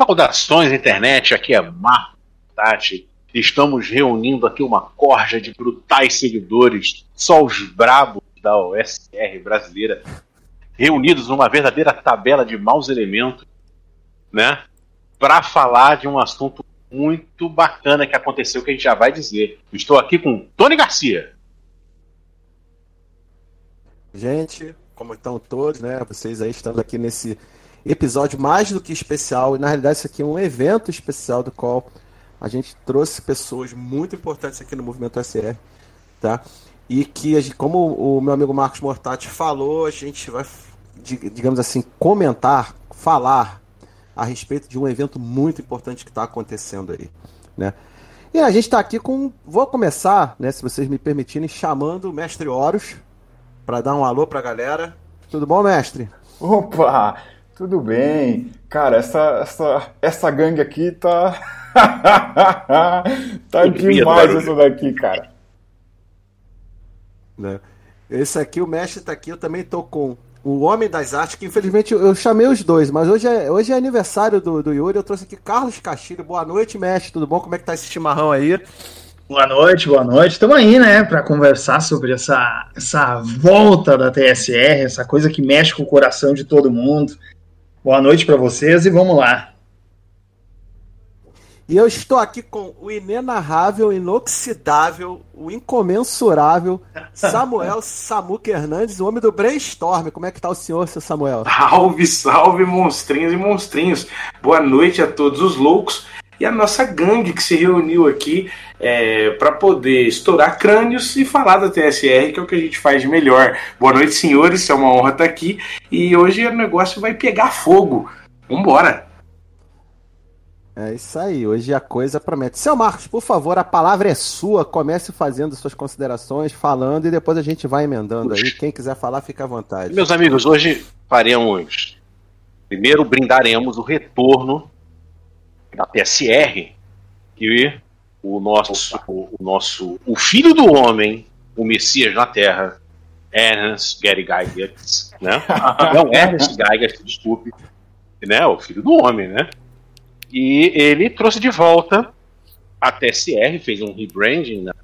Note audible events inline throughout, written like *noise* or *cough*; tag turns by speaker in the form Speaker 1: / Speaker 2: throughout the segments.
Speaker 1: Saudações, internet. Aqui é Marco Tati. Estamos reunindo aqui uma corja de brutais seguidores, só os brabos da OSR brasileira, reunidos numa verdadeira tabela de maus elementos, né? Para falar de um assunto muito bacana que aconteceu que a gente já vai dizer. Estou aqui com Tony Garcia.
Speaker 2: Gente, como estão todos, né? Vocês aí estando aqui nesse episódio mais do que especial, e na realidade isso aqui é um evento especial do qual a gente trouxe pessoas muito importantes aqui no Movimento SR, tá? E que, como o meu amigo Marcos Mortati falou, a gente vai, digamos assim, comentar, falar a respeito de um evento muito importante que está acontecendo aí, né? E a gente está aqui com. Vou começar, né, se vocês me permitirem, chamando o mestre Horus para dar um alô para a galera. Tudo bom, mestre?
Speaker 3: Opa! Tudo bem. Cara, essa, essa, essa gangue aqui tá. *laughs* tá demais isso daqui, cara.
Speaker 2: Né? Esse aqui, o mestre tá aqui, eu também tô com o Homem das Artes, que infelizmente eu, chamei os dois, mas hoje é, hoje é aniversário do, do Yuri, eu trouxe aqui Carlos Castilho. Boa noite, mestre, tudo bom? Como é que tá esse chimarrão aí?
Speaker 4: Boa noite, boa noite. Estamos aí, né, para conversar sobre essa, essa volta da TSR, essa coisa que mexe com o coração de todo mundo. Boa noite para vocês e vamos lá.
Speaker 2: E eu estou aqui com o inenarrável, inoxidável, o incomensurável Samuel *laughs* Samuca Hernandes, o homem do brainstorm. Como é que tá o senhor, seu Samuel?
Speaker 5: Salve, salve, monstrinhos e monstrinhos. Boa noite a todos os loucos e a nossa gangue que se reuniu aqui é, para poder estourar crânios e falar da TSR, que é o que a gente faz de melhor. Boa noite, senhores, é uma honra estar aqui e hoje o negócio vai pegar fogo. Vambora!
Speaker 2: É isso aí, hoje a coisa promete. Seu Marcos, por favor, a palavra é sua. Comece fazendo suas considerações, falando e depois a gente vai emendando aí. Quem quiser falar, fica à vontade.
Speaker 1: Meus amigos, hoje faremos. Primeiro, brindaremos o retorno da PSR, que o nosso, o, nosso, o filho do homem, o Messias na Terra, Ernest Gary Gygax, né? *laughs* Não, Ernest Gygax, desculpe, né? O filho do homem, né? E ele trouxe de volta a TSR, fez um rebranding na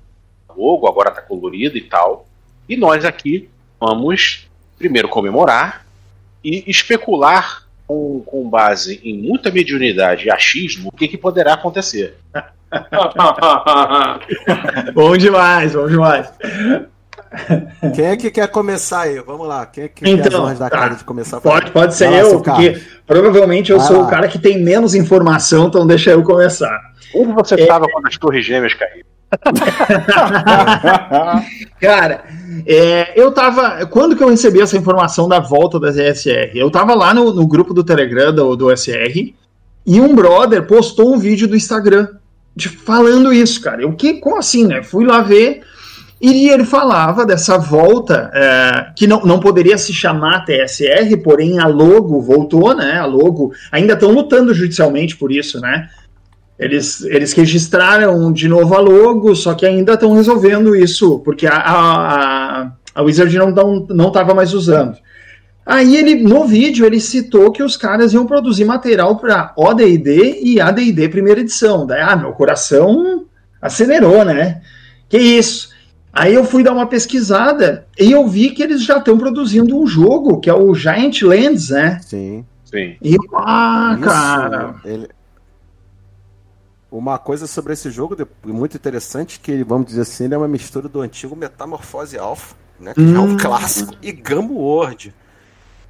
Speaker 1: logo, agora tá colorido e tal. E nós aqui vamos primeiro comemorar e especular com, com base em muita mediunidade e achismo, o que, que poderá acontecer. *laughs*
Speaker 4: bom demais, bom demais.
Speaker 2: Quem é que quer começar aí? Vamos lá. Quem é que então, quer as da tá. cara de começar?
Speaker 4: Pode, pode ser Vai eu, lá, porque carro. provavelmente eu Vai sou lá. o cara que tem menos informação, então deixa eu começar.
Speaker 1: Onde você estava é... quando as torres gêmeas caíram? *laughs*
Speaker 4: Cara, é, eu tava. Quando que eu recebi essa informação da volta da ZSR? Eu tava lá no, no grupo do Telegram do, do SR e um brother postou um vídeo do Instagram de, falando isso, cara. Eu que, como assim, né? Fui lá ver. E ele falava dessa volta, é, que não, não poderia se chamar TSR, porém a logo voltou, né? A logo ainda estão lutando judicialmente por isso, né? Eles, eles registraram de novo a logo, só que ainda estão resolvendo isso, porque a, a, a Wizard não estava não, não mais usando. Aí ele, no vídeo, ele citou que os caras iam produzir material para ODD e ADD primeira edição. Daí, ah, meu coração acelerou, né? Que isso? Aí eu fui dar uma pesquisada e eu vi que eles já estão produzindo um jogo, que é o Giant Lands, né?
Speaker 2: Sim.
Speaker 1: Sim.
Speaker 4: E, ah, Isso, cara.
Speaker 2: Ele, uma coisa sobre esse jogo muito interessante, que vamos dizer assim, ele é uma mistura do antigo Metamorfose Alpha, né, que hum. é um clássico, e Gambo World.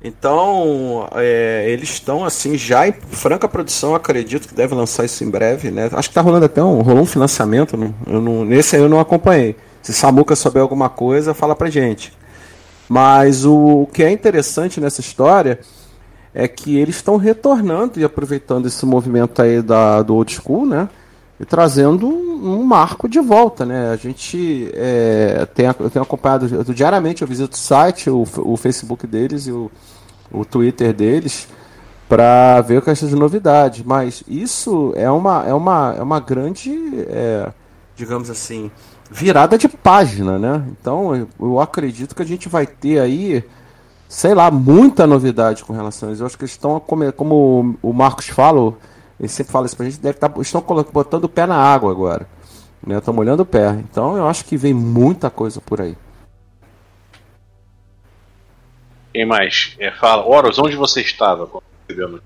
Speaker 2: Então, é, eles estão assim já em franca produção, acredito que deve lançar isso em breve, né? Acho que tá rolando até um, rolou um financiamento, não, eu não, nesse aí eu não acompanhei. Se Samuca souber alguma coisa, fala pra gente. Mas o, o que é interessante nessa história é que eles estão retornando e aproveitando esse movimento aí da, do old school, né? E trazendo um, marco de volta, né? A gente é, tem, eu tenho acompanhado eu, diariamente, eu visito o site, o, o Facebook deles e o, o Twitter deles para ver com essas novidades. Mas isso é uma, é uma, é uma grande, é, digamos assim, virada de página, né? Então eu acredito que a gente vai ter aí sei lá, muita novidade com relação a isso. Eu acho que eles estão, como o Marcos fala, ele sempre fala isso pra gente, deve tá, estão botando o pé na água agora. Né? Estão molhando o pé. Então eu acho que vem muita coisa por aí.
Speaker 1: Quem mais? É, fala, Horus, onde você estava quando recebeu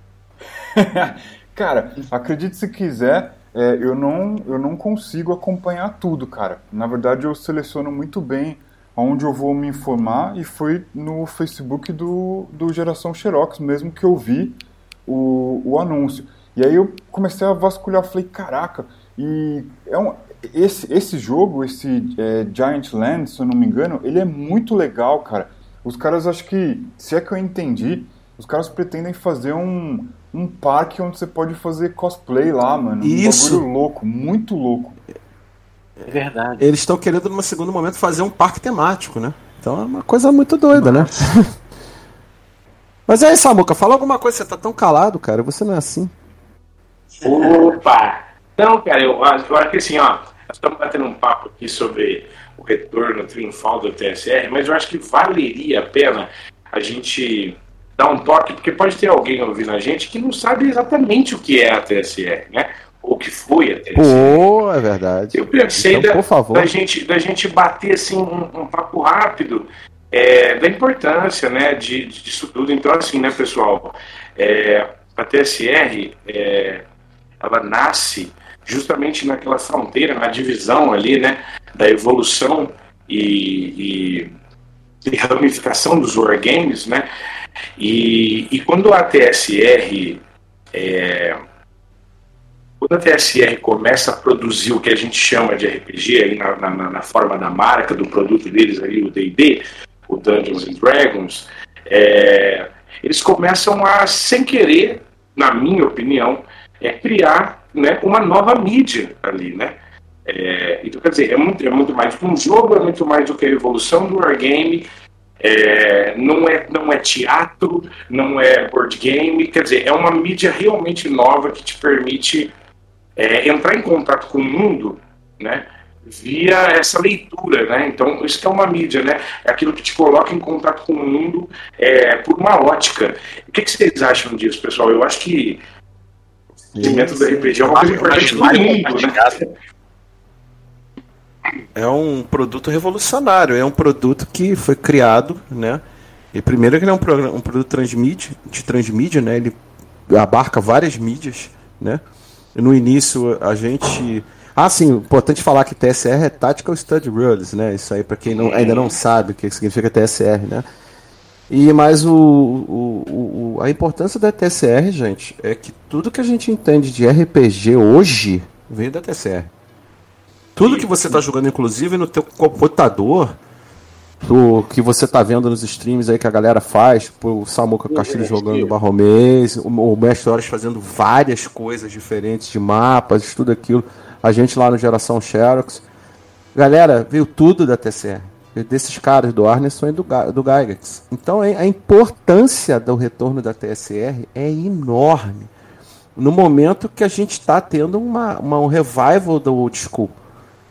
Speaker 1: *laughs*
Speaker 3: Cara, acredite se quiser, é, eu, não, eu não consigo acompanhar tudo, cara. Na verdade, eu seleciono muito bem onde eu vou me informar e foi no Facebook do, do Geração Xerox mesmo que eu vi o, o anúncio. E aí eu comecei a vasculhar, falei, caraca, e é um, esse, esse jogo, esse é, Giant Land, se eu não me engano, ele é muito legal, cara. Os caras, acho que, se é que eu entendi, os caras pretendem fazer um, um parque onde você pode fazer cosplay lá, mano.
Speaker 2: Isso.
Speaker 3: Um bagulho louco, muito louco.
Speaker 1: É verdade.
Speaker 2: Eles estão querendo, no segundo momento, fazer um parque temático, né? Então é uma coisa muito doida, né? Mas *laughs* aí, Samuca, fala alguma coisa, você tá tão calado, cara. Você não é assim.
Speaker 5: Opa! Não, cara, eu acho, eu acho que assim, ó, nós estamos batendo um papo aqui sobre o retorno triunfal do TSR, mas eu acho que valeria a pena a gente dar um toque, porque pode ter alguém ouvindo a gente que não sabe exatamente o que é a TSR, né? Ou o que foi a TSR.
Speaker 2: Pô, é verdade.
Speaker 5: Eu pensei
Speaker 2: Então,
Speaker 5: da,
Speaker 2: por favor.
Speaker 5: da gente, da gente bater assim um, um papo rápido é, da importância né, de, disso tudo. Então, assim, né, pessoal, é, a TSR é, ela nasce justamente naquela fronteira, na divisão ali, né, da evolução e, e, e ramificação dos wargames, né, e, e quando a TSR é, quando a TSR começa a produzir o que a gente chama de RPG aí na, na, na forma da marca, do produto deles ali, o D&D, o Dungeons and Dragons, é, eles começam a, sem querer, na minha opinião, é criar né, uma nova mídia ali, né? É, então, quer dizer, é muito, é muito mais do que um jogo, é muito mais do que a evolução do wargame, é, não, é, não é teatro, não é board game, quer dizer, é uma mídia realmente nova que te permite é, entrar em contato com o mundo, né? Via essa leitura, né? Então, isso que é uma mídia, né? É aquilo que te coloca em contato com o mundo é, por uma ótica. O que, que vocês acham disso, pessoal? Eu acho que o segmento do RPG é uma coisa importante mundo, né?
Speaker 2: É um produto revolucionário, é um produto que foi criado, né? E primeiro que ele é um, programa, um produto transmídia, de transmídia, né? Ele abarca várias mídias, né? No início a gente ah, sim, importante falar que TSR é Tactical Study Rules, né? Isso aí para quem não, ainda não sabe o que significa TSR, né? E mais o, o, o, a importância da TSR, gente, é que tudo que a gente entende de RPG hoje veio da TSR. Tudo que você está jogando, inclusive no teu computador, o que você está vendo nos streams aí que a galera faz, o Samuca Castilho jogando Barromês, o, o Mestre Horas fazendo várias coisas diferentes de mapas, tudo aquilo, a gente lá no Geração Xerox. Galera, veio tudo da TCR. Desses caras, do Arneson e do, do Gygax. Então a importância do retorno da TSR é enorme. No momento que a gente está tendo uma, uma, um revival do old school.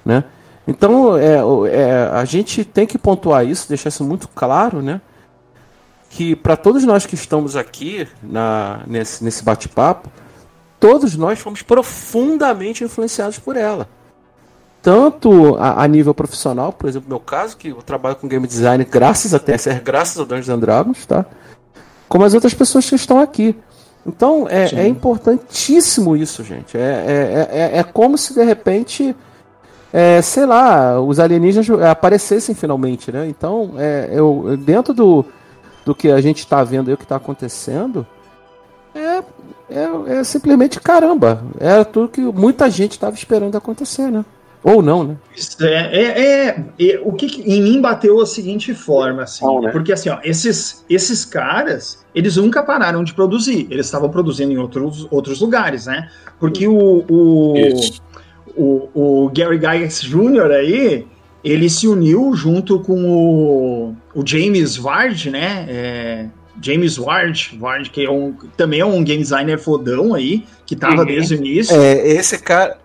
Speaker 2: Né? Então, é, é, a gente tem que pontuar isso, deixar isso muito claro, né? Que para todos nós que estamos aqui na, nesse, nesse bate-papo, todos nós fomos profundamente influenciados por ela. Tanto a, a, nível profissional, por exemplo, no meu caso, que eu trabalho com game design graças a TSR, graças ao Dungeons and Dragons, tá? Como as outras pessoas que estão aqui. Então, é, é importantíssimo isso, gente. É, é, é, é como se de repente é, sei lá, os alienígenas aparecessem finalmente, né? Então, é, eu, dentro do, do que a gente está vendo aí, o que está acontecendo, é, é, é, simplesmente caramba. Era tudo que muita gente estava esperando acontecer, né? Ou não, né?
Speaker 4: É, é, é o que em mim bateu a seguinte forma, assim, não, né? porque assim, ó, esses, esses caras, eles nunca pararam de produzir, eles estavam produzindo em outros, outros lugares, né? Porque o, o, o, o Gary Gygax Jr. aí, ele se uniu junto com o, o James Ward, né? É, James Ward, Ward, que é um, também é um game designer fodão aí, que tava uhum. desde o início.
Speaker 2: É, esse cara.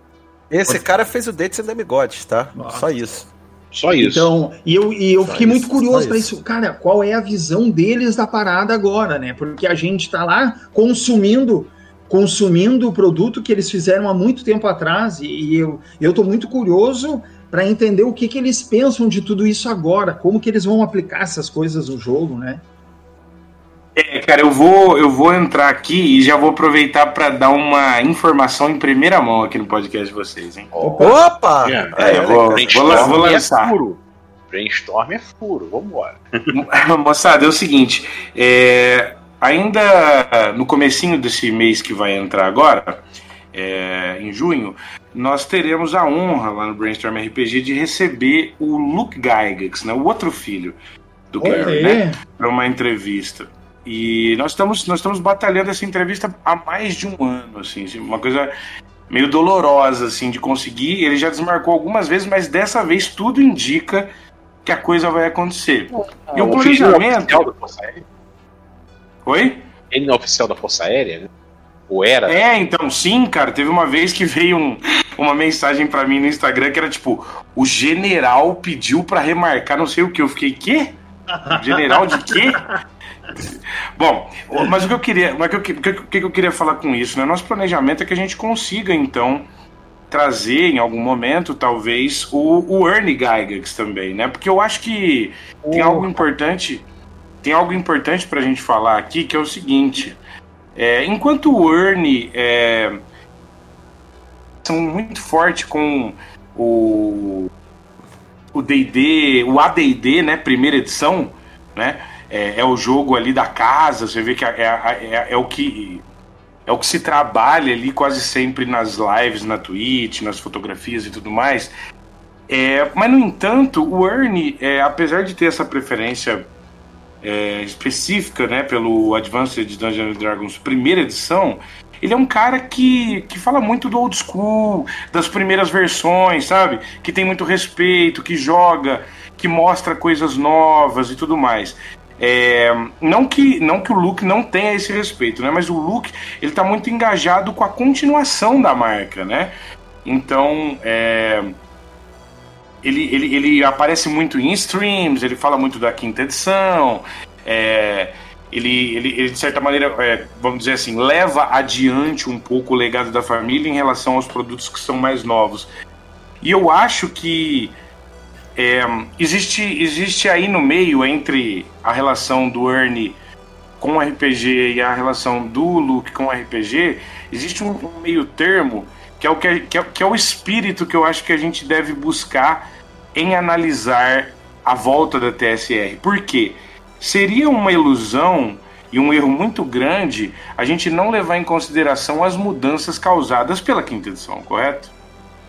Speaker 2: Esse cara fez o Dates and Demigods, tá? Nossa. Só isso.
Speaker 1: Só isso.
Speaker 4: Então, e eu, e eu fiquei isso, muito curioso para isso. Cara, qual é a visão deles da parada agora, né? Porque a gente tá lá consumindo consumindo o produto que eles fizeram há muito tempo atrás e, e eu estou muito curioso para entender o que, que eles pensam de tudo isso agora, como que eles vão aplicar essas coisas no jogo, né?
Speaker 5: É, cara, eu vou, eu vou entrar aqui e já vou aproveitar para dar uma informação em primeira mão aqui no podcast de vocês, hein?
Speaker 2: Opa!
Speaker 5: É, eu vou, vou, vou lançar.
Speaker 1: É furo. Brainstorm é furo, vambora. *laughs*
Speaker 5: Moçada, é o seguinte, é, ainda no comecinho desse mês que vai entrar agora, é, em junho, nós teremos a honra lá no Brainstorm RPG de receber o Luke Gygax, né, o outro filho do Gary, né, para uma entrevista. E nós estamos, nós estamos batalhando essa entrevista há mais de um ano, assim, assim, uma coisa meio dolorosa, assim, de conseguir. Ele já desmarcou algumas vezes, mas dessa vez tudo indica que a coisa vai acontecer. e o, o planejamento. Oi?
Speaker 1: Ele não é oficial da Força Aérea, né? Ou era?
Speaker 5: É, então, sim, cara. Teve uma vez que veio um, uma mensagem para mim no Instagram que era tipo: o general pediu para remarcar não sei o que. Eu fiquei, quê? General de quê? Bom, mas o que eu queria, mas o que, que, que eu queria falar com isso, né? Nosso planejamento é que a gente consiga então trazer em algum momento, talvez, o, o Ernie Gygax também, né? Porque eu acho que tem algo importante, tem algo importante para a gente falar aqui, que é o seguinte: é, enquanto o Ernie é, são muito forte com o o D&D, o AD&D, né, primeira edição, né? é, é, o jogo ali da casa, você vê que é, é, é, o que é o que se trabalha ali quase sempre nas lives, na Twitch, nas fotografias e tudo mais. É, mas, no entanto, o Ernie, é, apesar de ter essa preferência é, específica né, pelo Advanced Dungeons Dragons primeira edição, ele é um cara que, que fala muito do old school, das primeiras versões, sabe? Que tem muito respeito, que joga, que mostra coisas novas e tudo mais. É, não, que, não que o Luke não tenha esse respeito, né? Mas o Luke ele está muito engajado com a continuação da marca, né? Então é, ele, ele, ele aparece muito em streams, ele fala muito da quinta edição, é, ele, ele, ele, de certa maneira, é, vamos dizer assim, leva adiante um pouco o legado da família em relação aos produtos que são mais novos. E eu acho que é, existe, existe aí no meio entre a relação do Ernie com o RPG e a relação do Luke com o RPG, existe um, meio termo que é, o que, que, é, que é o espírito que eu acho que a gente deve buscar em analisar a volta da TSR. Por quê? Seria uma ilusão e um erro muito grande a gente não levar em consideração as mudanças causadas pela quinta edição, correto?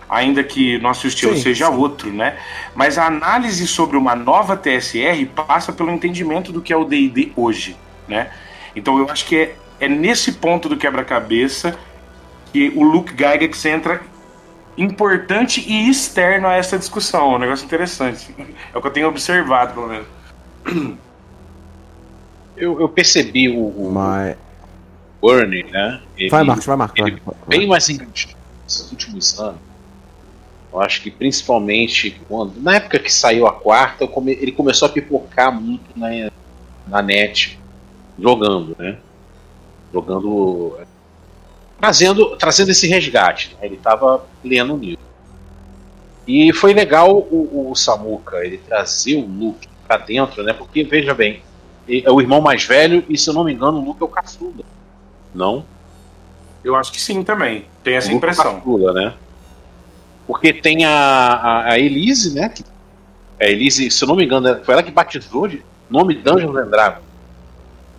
Speaker 5: ainda que nosso estilo sim, seja sim. outro, né? Mas a análise sobre uma nova TSR passa pelo entendimento do que é o D&D hoje, né? Então eu acho que é, é nesse ponto do quebra-cabeça que o Luke Gygax entra importante e externo a essa discussão. É um negócio interessante. É o que eu tenho observado, pelo menos. *clears throat*
Speaker 1: Eu, eu percebi o, o
Speaker 2: Mas...
Speaker 1: Bernie, né?
Speaker 2: Ele, vai, Marcos, vai, Marcos.
Speaker 1: Ele vai, bem mais nos últimos anos eu acho que principalmente quando. Na época que saiu a quarta, come, ele começou a pipocar muito na, na net, jogando, né? Jogando. Trazendo, trazendo esse resgate. Né? Ele estava lendo o livro. E foi legal o, o Samuka ele trazer o Luke para dentro, né? Porque, veja bem, é o irmão mais velho e, se eu não me engano, o Luke é o caçula. Não?
Speaker 5: Eu acho que sim também. Tem essa o impressão.
Speaker 1: É o caçula, né? Porque tem a, a, a Elise, né? Que, a Elise, se eu não me engano, foi ela que batizou de nome Dungeons and Dragons.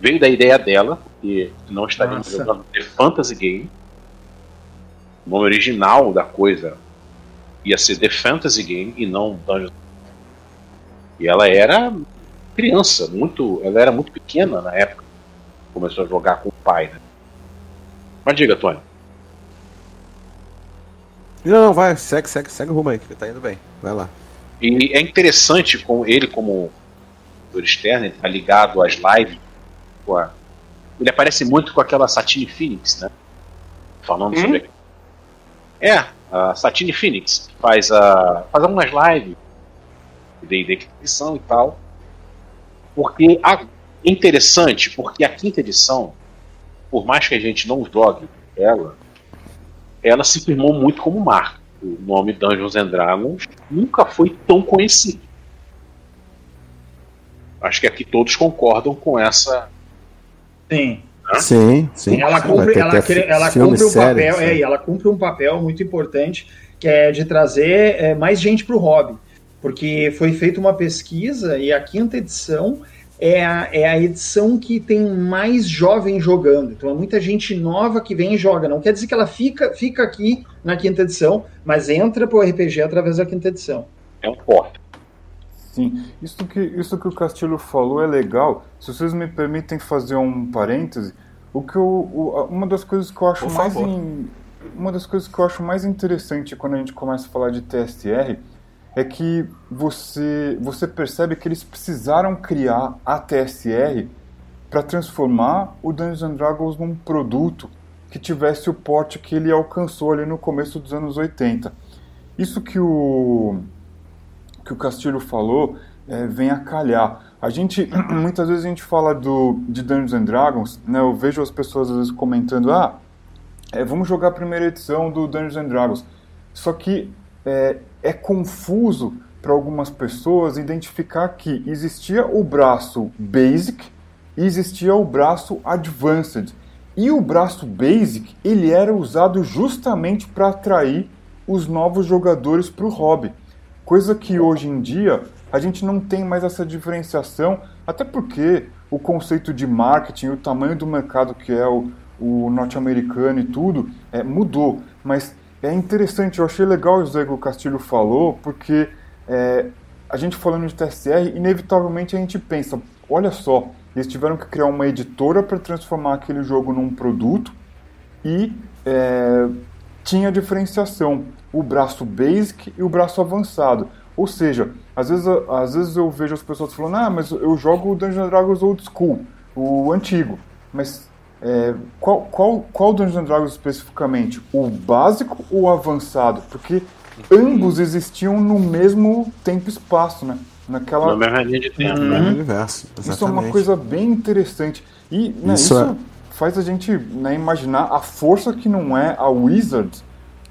Speaker 1: Veio da ideia dela, porque não estaríamos jogando The Fantasy Game. O nome original da coisa ia ser The Fantasy Game e não Dungeons E ela era criança, muito, ela era muito pequena na época. Começou a jogar com o pai, né? Mas diga, Tony.
Speaker 2: Não, não, vai, segue, segue, segue o rumo aí, que tá indo bem. Vai lá.
Speaker 1: E é interessante com ele como externo, ele tá ligado às lives. Ele aparece muito com aquela Satine Phoenix, né? Falando hum? sobre. É, a Satine Phoenix faz, a, faz algumas lives de edição e tal. Porque é interessante, porque a quinta edição, por mais que a gente não jogue ela, ela se firmou muito como marca. O nome Dungeons and Dragons nunca foi tão conhecido. Acho que aqui todos concordam com essa.
Speaker 4: Sim.
Speaker 2: Sim, sim.
Speaker 4: Ela cumpre, ela, ela cumpre um papel, é, ela cumpre um papel muito importante que é de trazer é, mais gente para o hobby. Porque foi feita uma pesquisa e a quinta edição é a, é a edição que tem mais jovens jogando. Então é muita gente nova que vem e joga. Não quer dizer que ela fica, fica aqui na quinta edição, mas entra para o RPG através da quinta edição.
Speaker 1: É um porta.
Speaker 3: Sim, isso que, isso que o Castilho falou é legal. Se vocês me permitem fazer um parêntese, o que eu, o, uma das coisas que eu acho mais in, uma das coisas que eu acho mais interessante quando a gente começa a falar de TSR é que você, você percebe que eles precisaram criar a TSR para transformar o Dungeons and Dragons num produto que tivesse o porte que ele alcançou ali no começo dos anos 80. Isso que o que o Castilho falou é, vem a calhar. A gente *clears throat* muitas vezes a gente fala do de Dungeons and Dragons, né? Eu vejo as pessoas às vezes comentando, ah, é, vamos jogar a primeira edição do Dungeons and Dragons. Só que é, é confuso para algumas pessoas identificar que existia o braço Basic e existia o braço Advanced. E o braço Basic ele era usado justamente para atrair os novos jogadores para o hobby. Coisa que hoje em dia a gente não tem mais essa diferenciação, até porque o conceito de marketing, o tamanho do mercado que é o, o norte-americano e tudo, é, mudou. Mas é interessante, eu achei legal o José que o Castilho falou, porque é, a gente falando de TSR, inevitavelmente a gente pensa, olha só, eles tiveram que criar uma editora para transformar aquele jogo num produto e é, tinha diferenciação, o braço basic e o braço avançado. Ou seja, às vezes, às vezes eu vejo as pessoas falando, ah, mas eu jogo o Dungeons Dragons Old School, o antigo. Mas é, qual, qual, qual Dungeons Dragons especificamente? O básico ou o avançado? Porque ambos existiam no mesmo tempo e espaço, né?
Speaker 1: Naquela... Na mesma linha de tempo, uhum.
Speaker 2: né? universo.
Speaker 3: Exatamente. Isso é uma coisa bem interessante. E né, isso, isso é... faz a gente né, imaginar a força que não é a Wizard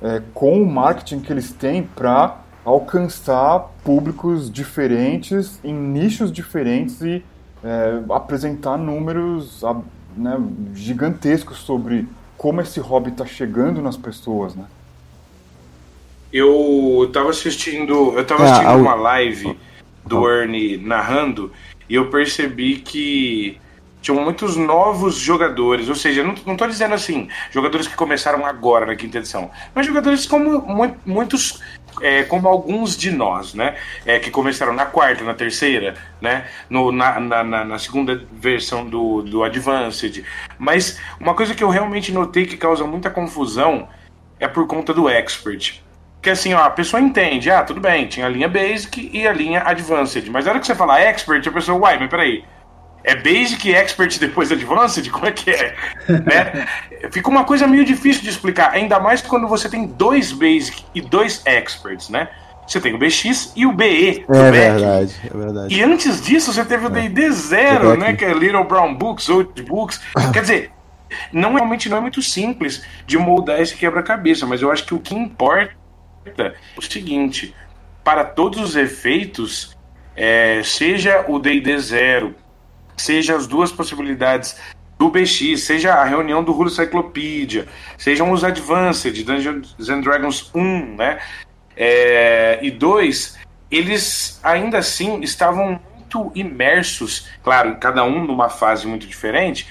Speaker 3: é, com o marketing que eles têm para alcançar públicos diferentes, em nichos diferentes e é, apresentar números né, gigantescos sobre como esse hobby está chegando nas pessoas, né?
Speaker 5: Eu estava assistindo, eu tava é, assistindo a... uma live do Ernie narrando e eu percebi que tinham muitos novos jogadores, ou seja, não, não tô dizendo assim, jogadores que começaram agora na quinta edição, mas jogadores como muitos é, como alguns de nós, né? É, que começaram na quarta, na terceira, né? No, na, na, na, segunda versão do, do Advanced. Mas uma coisa que eu realmente notei que causa muita confusão é por conta do Expert. Que assim, ó, a pessoa entende, ah, tudo bem, tinha a linha Basic e a linha Advanced. Mas na hora que você fala Expert, a pessoa, uai, mas peraí, é Basic e Expert depois Advanced? Como é que é? *laughs* né? Fica uma coisa meio difícil de explicar, ainda mais quando você tem dois Basic e dois Experts, né? Você tem o BX e o BE.
Speaker 2: É verdade, é verdade.
Speaker 5: E antes disso você teve o D&D é. Zero, né? Que é Little Brown Books, Old Books. Quer dizer, não realmente não é muito simples de moldar esse quebra-cabeça, mas eu acho que o que importa é o seguinte: para todos os efeitos, é, seja o D&D Zero, seja as duas possibilidades do BX, seja a reunião do Hulu Cyclopedia, sejam os Advanced, Dungeons and Dragons 1, né? É, e 2, eles ainda assim estavam muito imersos, claro, cada um numa fase muito diferente,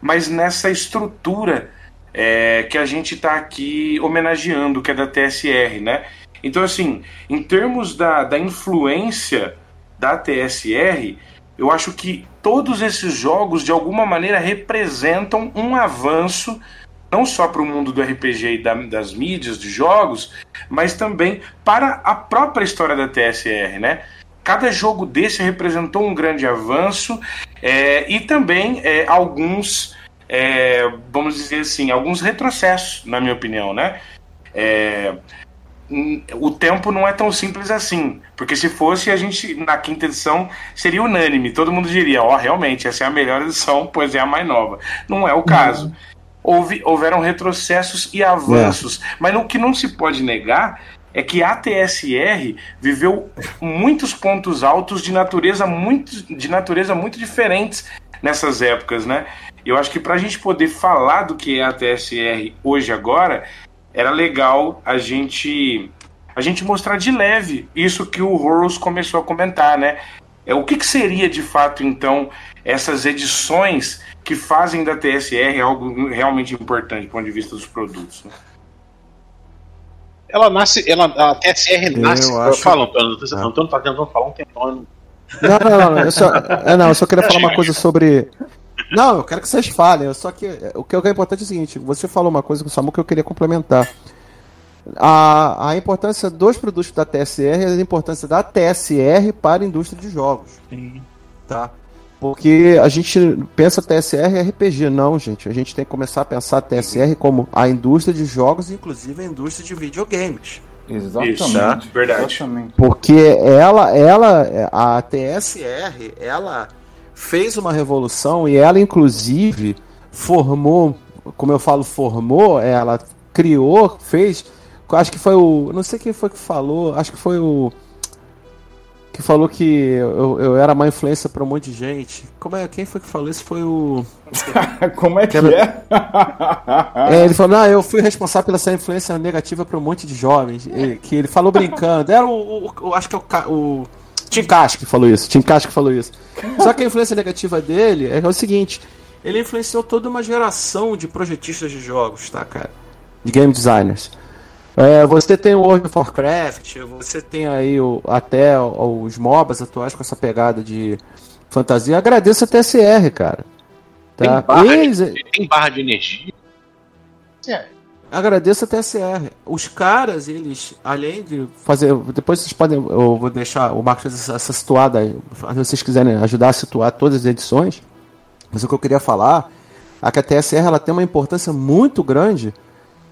Speaker 5: mas nessa estrutura é, que a gente está aqui homenageando, que é da TSR, né? Então, assim, em termos da, da influência da TSR, eu acho que todos esses jogos, de alguma maneira, representam um avanço, não só para o mundo do RPG e da, das mídias, de jogos, mas também para a própria história da TSR, né? Cada jogo desse representou um grande avanço é, e também é, alguns, é, vamos dizer assim, alguns retrocessos, na minha opinião, né? É, o tempo não é tão simples assim. Porque se fosse, a gente, na quinta edição, seria unânime. Todo mundo diria, ó, oh, realmente, essa é a melhor edição, *laughs* pois é a mais nova. Não é o caso. Houve, houveram retrocessos e avanços. É. Mas o que não se pode negar é que a TSR viveu muitos pontos altos de natureza muito, de natureza muito diferentes nessas épocas, né? Eu acho que para a gente poder falar do que é a TSR hoje agora, era legal a gente a gente mostrar de leve isso que o Horus começou a comentar, né? É o que, que seria de fato então essas edições que fazem da TSR algo realmente importante do ponto de vista dos produtos. Né?
Speaker 1: Ela nasce, ela, a TSR nasce. Eu, acho... falo, Antônio, ah. Antônio tá tentando falar um tempão.
Speaker 2: Não, não, não, eu só, é, não, eu só queria falar uma *laughs* coisa sobre. Não, eu quero que vocês falem, só que o que é importante é o seguinte: você falou uma coisa com o Samu que eu queria complementar. A, a importância dos produtos da TSR e a importância da TSR para a indústria de jogos. Sim. Tá? Porque a gente pensa TSR e RPG, não, gente. A gente tem que começar a pensar a TSR como a indústria de jogos, inclusive a indústria de videogames.
Speaker 3: Exatamente, Isso,
Speaker 2: verdade. Exatamente. Porque ela, ela, a TSR, ela fez uma revolução e ela, inclusive, formou, como eu falo, formou, ela criou, fez. Acho que foi o. Não sei quem foi que falou, acho que foi o que falou que eu, eu era má influência para um monte de gente. Como é? Quem foi que falou isso? Foi o. *laughs*
Speaker 3: Como é que, é? *laughs*
Speaker 2: é? Ele falou: não, eu fui responsável pela essa influência negativa para um monte de jovens. que ele falou brincando. Era o. o, o acho que é o. o Tim que falou isso. Tim que falou isso. Só que a influência negativa dele é o seguinte: ele influenciou toda uma geração de projetistas de jogos, tá, cara? De game designers. É, você tem o World of Warcraft, você tem aí o, até os MOBAs atuais com essa pegada de fantasia. Agradeço a TSR, cara.
Speaker 1: Tá? Tem, barra Eles... de, tem barra de energia.
Speaker 2: É. Agradeço a TSR. Os caras, eles, além de fazer. Depois vocês podem. Eu vou deixar o Marcos essa, situada. Se vocês quiserem ajudar a situar todas as edições. Mas o que eu queria falar é que a TSR ela tem uma importância muito grande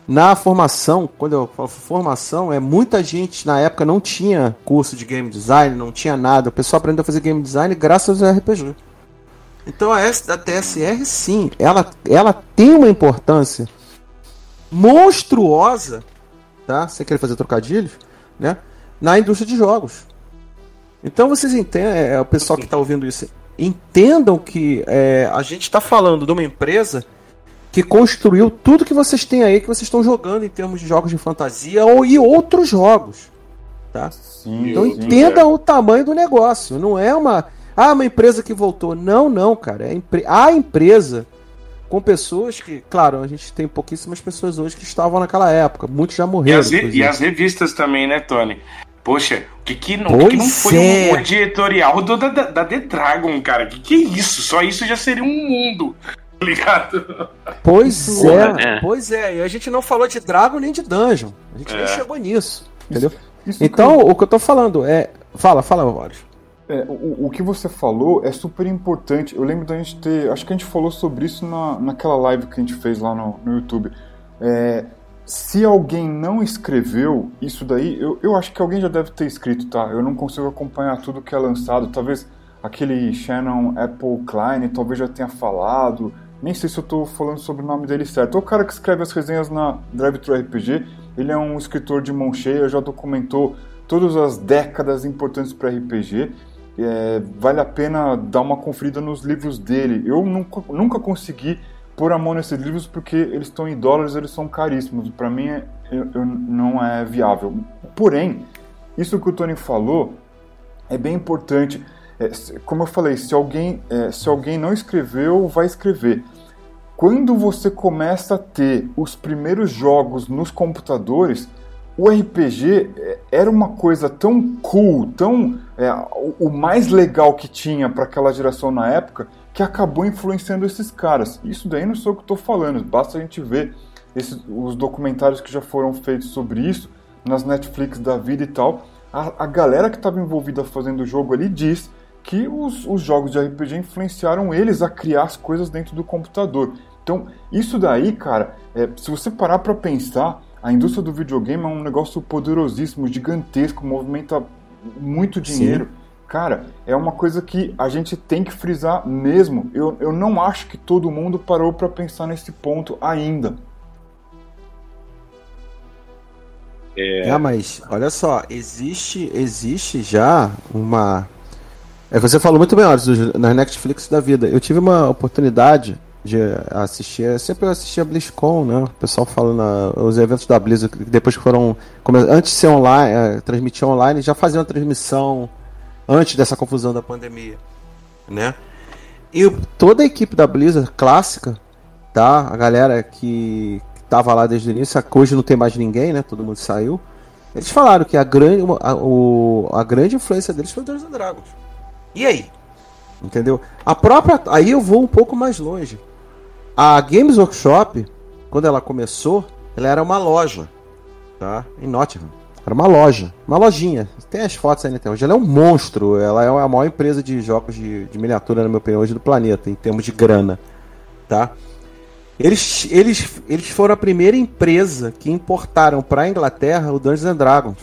Speaker 2: na formação, quando eu falo formação, é muita gente na época não tinha curso de game design, não tinha nada. O pessoal aprendeu a fazer game design graças ao RPG. Então a, S, a TSR sim, ela, ela tem uma importância monstruosa, tá? Você quer fazer trocadilhos, né? Na indústria de jogos. Então vocês entendem, é, é o pessoal que está ouvindo isso, entendam que é, a gente está falando de uma empresa que construiu tudo que vocês têm aí, que vocês estão jogando em termos de jogos de fantasia ou e outros jogos. Tá? Sim, então sim, entenda é. o tamanho do negócio. Não é uma. Ah, uma empresa que voltou. Não, não, cara. É a empresa com pessoas que, claro, a gente tem pouquíssimas pessoas hoje que estavam naquela época. Muitos já morreram.
Speaker 5: E as, e as revistas também, né, Tony? Poxa, o que, que, não, que, não foi é. um editorial do, da, da The Dragon, cara? Que que é isso? Só isso já seria um mundo ligado?
Speaker 2: Pois é, né? pois é. E a gente não falou de Dragon nem de Dungeon. A gente é. nem chegou nisso. Entendeu? Isso, isso então, que... o que eu tô falando é. Fala, fala, Vários.
Speaker 3: É, o, o que você falou é super importante. Eu lembro da gente ter. Acho que a gente falou sobre isso na, naquela live que a gente fez lá no, no YouTube. É, se alguém não escreveu isso daí, eu, eu acho que alguém já deve ter escrito, tá? Eu não consigo acompanhar tudo que é lançado. Talvez aquele Shannon Apple Klein talvez já tenha falado. Nem sei se eu estou falando sobre o nome dele certo. É o cara que escreve as resenhas na Drive Thru RPG. Ele é um escritor de mão cheia, já documentou todas as décadas importantes para RPG. É, vale a pena dar uma conferida nos livros dele. Eu nunca, nunca consegui pôr a mão nesses livros porque eles estão em dólares, eles são caríssimos. Para mim, é, eu, eu, não é viável. Porém, isso que o Tony falou é bem importante. É, como eu falei, se alguém, é, se alguém não escreveu, vai escrever. Quando você começa a ter os primeiros jogos nos computadores, o RPG é, era uma coisa tão cool, tão é, o mais legal que tinha para aquela geração na época, que acabou influenciando esses caras. Isso daí não sou o que estou falando, basta a gente ver esses, os documentários que já foram feitos sobre isso nas Netflix da vida e tal. A, a galera que estava envolvida fazendo o jogo ali diz que os, os jogos de RPG influenciaram eles a criar as coisas dentro do computador. Então, isso daí, cara, é, se você parar para pensar, a indústria do videogame é um negócio poderosíssimo, gigantesco, movimenta muito dinheiro. Sim. Cara, é uma coisa que a gente tem que frisar mesmo. Eu, eu não acho que todo mundo parou para pensar nesse ponto ainda.
Speaker 2: É... é, mas olha só, existe, existe já uma. É, você falou muito bem, olha, nas Netflix da vida. Eu tive uma oportunidade de assistir. Sempre eu assistia a BlizzCon, né? O pessoal falando os eventos da Blizzard, depois que foram. Antes de ser online, é, transmitir online, já faziam uma transmissão antes dessa confusão da pandemia, né? E toda a equipe da Blizzard clássica, tá? A galera que, tava lá desde o início, hoje não tem mais ninguém, né? Todo mundo saiu. Eles falaram que a grande, a, o, a grande influência deles foi Dungeons Dragons. E aí? Entendeu? A própria. Aí eu vou um pouco mais longe. A Games Workshop, quando ela começou, ela era uma loja, tá? Em Nottingham. Era uma loja, uma lojinha. Tem as fotos aí até hoje. Ela é um monstro. Ela é a maior empresa de jogos de, de miniatura, na minha opinião, hoje do planeta, em termos de grana, tá? Eles, eles, eles foram a primeira empresa que importaram para a Inglaterra o Dungeons and Dragons.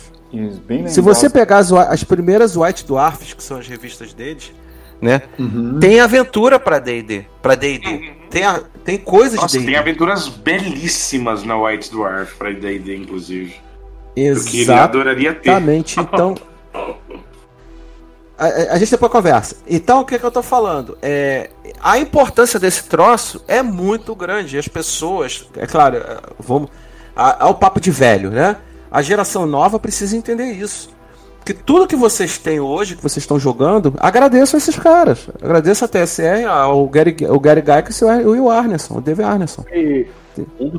Speaker 2: Se você pegar as, as primeiras White Dwarfs, que são as revistas deles, né? Uhum. Tem aventura para D&D, para D&D. Uhum. Tem, a, tem coisas
Speaker 5: Nossa,
Speaker 2: de
Speaker 5: tem aventuras belíssimas na White Dwarf para D&D, inclusive.
Speaker 2: Exatamente. Eu adoraria ter. Exatamente. Então, *laughs* a, a, gente depois conversa. Então, o que, é que eu estou falando? É, a importância desse troço é muito grande. As pessoas, é claro, é, vamos ao papo de velho, né? A geração nova precisa entender isso. Que tudo que vocês têm hoje, que vocês estão jogando, agradeço a esses caras. Agradeço a TSR, ao Gary, o Gary Gygax e o Will Arneson, o Dave Arneson.
Speaker 1: E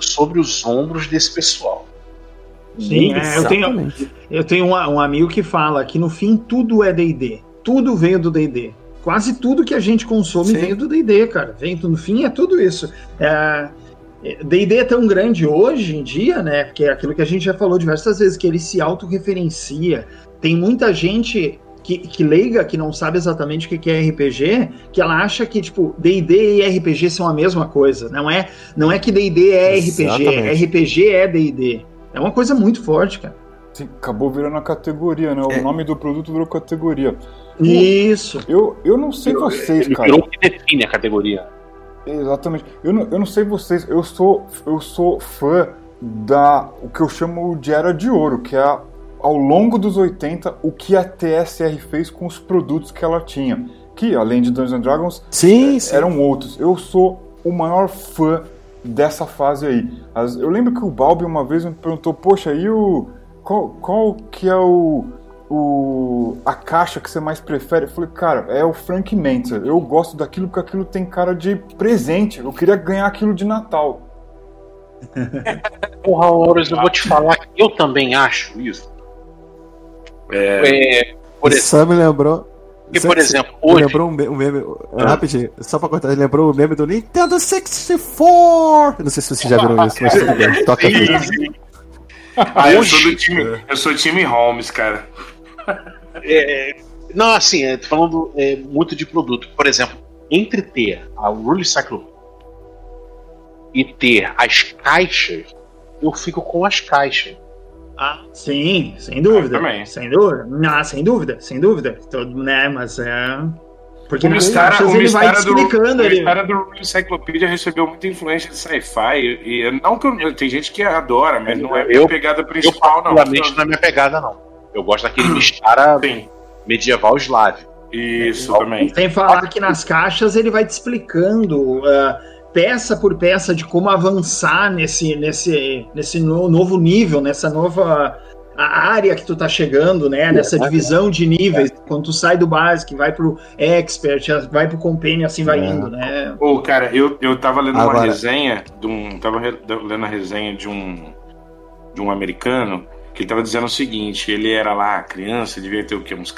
Speaker 1: sobre os ombros desse pessoal.
Speaker 4: Sim, é, eu tenho, eu tenho um, um, amigo que fala que no fim tudo é D&D. Tudo veio do D&D. Quase tudo que a gente consome Sim. veio do D&D, cara. Vem, no fim é tudo isso. D&D é, é tão grande hoje em dia, né? Porque é aquilo que a gente já falou diversas vezes, que ele se autorreferencia, tem muita gente que, que leiga, que não sabe exatamente o que é RPG, que ela acha que, tipo, D&D e RPG são a mesma coisa. Não é, não é que D&D é RPG, RPG é D&D. É uma coisa muito forte, cara.
Speaker 3: Sim, acabou virando a categoria, né? O é. nome do produto virou categoria.
Speaker 4: Isso.
Speaker 3: Eu, eu não sei vocês, cara. Virou
Speaker 1: o que define a categoria.
Speaker 3: Exatamente. Eu não, eu não sei vocês, eu sou, eu sou fã da o que eu chamo de era de ouro, que é ao longo dos 80 o que a TSR fez com os produtos que ela tinha. Que, além de Dungeons Dragons,
Speaker 2: sim, é, sim.
Speaker 3: eram outros. Eu sou o maior fã dessa fase aí. As, eu lembro que o Balbi uma vez me perguntou, poxa, e o. Qual, qual que é o, o. a caixa que você mais prefere? Eu falei, cara, é o Frank Mentor. Eu gosto daquilo porque aquilo tem cara de presente. Eu queria ganhar aquilo de Natal. *laughs*
Speaker 1: Porra, Horus, eu vou te falar que eu também acho isso.
Speaker 2: É, é, por exemplo, me lembrou.
Speaker 1: Porque, por exemplo, hoje.
Speaker 2: Lembrou um, meme. Ah. Rapidinho, só pra cortar, lembrou o meme do Nintendo 64! Não sei se vocês já viram isso, mas tudo bem. *laughs* Toca aqui.
Speaker 5: Ah, eu sou do time. Eu sou time Holmes, cara.
Speaker 1: É, não, assim, é, falando é, muito de produto. Por exemplo, entre ter a Rule Cyclopedia e ter as caixas, eu fico com as caixas.
Speaker 4: Ah, sim, sem dúvida. também. Sem dúvida. Ah, sem dúvida, sem dúvida. Todo, né, mas é.
Speaker 5: Porque o Mistara, o ele vai explicando ali. O Mistara do Encyclopedia recebeu muita influência de sci-fi. E, e, não que eu, tem gente que adora, mas não é a pegada principal, eu,
Speaker 1: não. Particularmente não é minha pegada, não. Eu gosto daquele *clears throat* Mistara medieval eslave.
Speaker 5: Isso, é, também.
Speaker 4: Sem falar que nas caixas ele vai te explicando. Uh, peça por peça de como avançar nesse, nesse, nesse no, novo nível, nessa nova a área que tu tá chegando, né? Nessa divisão de níveis. Quando tu sai do básico, vai pro expert, vai pro companion, assim vai é. indo, né?
Speaker 5: Pô, cara, eu, eu tava lendo Agora. uma resenha de um. Tava lendo a resenha de um. de um americano que ele tava dizendo o seguinte: ele era lá criança, devia ter o quê? Uns.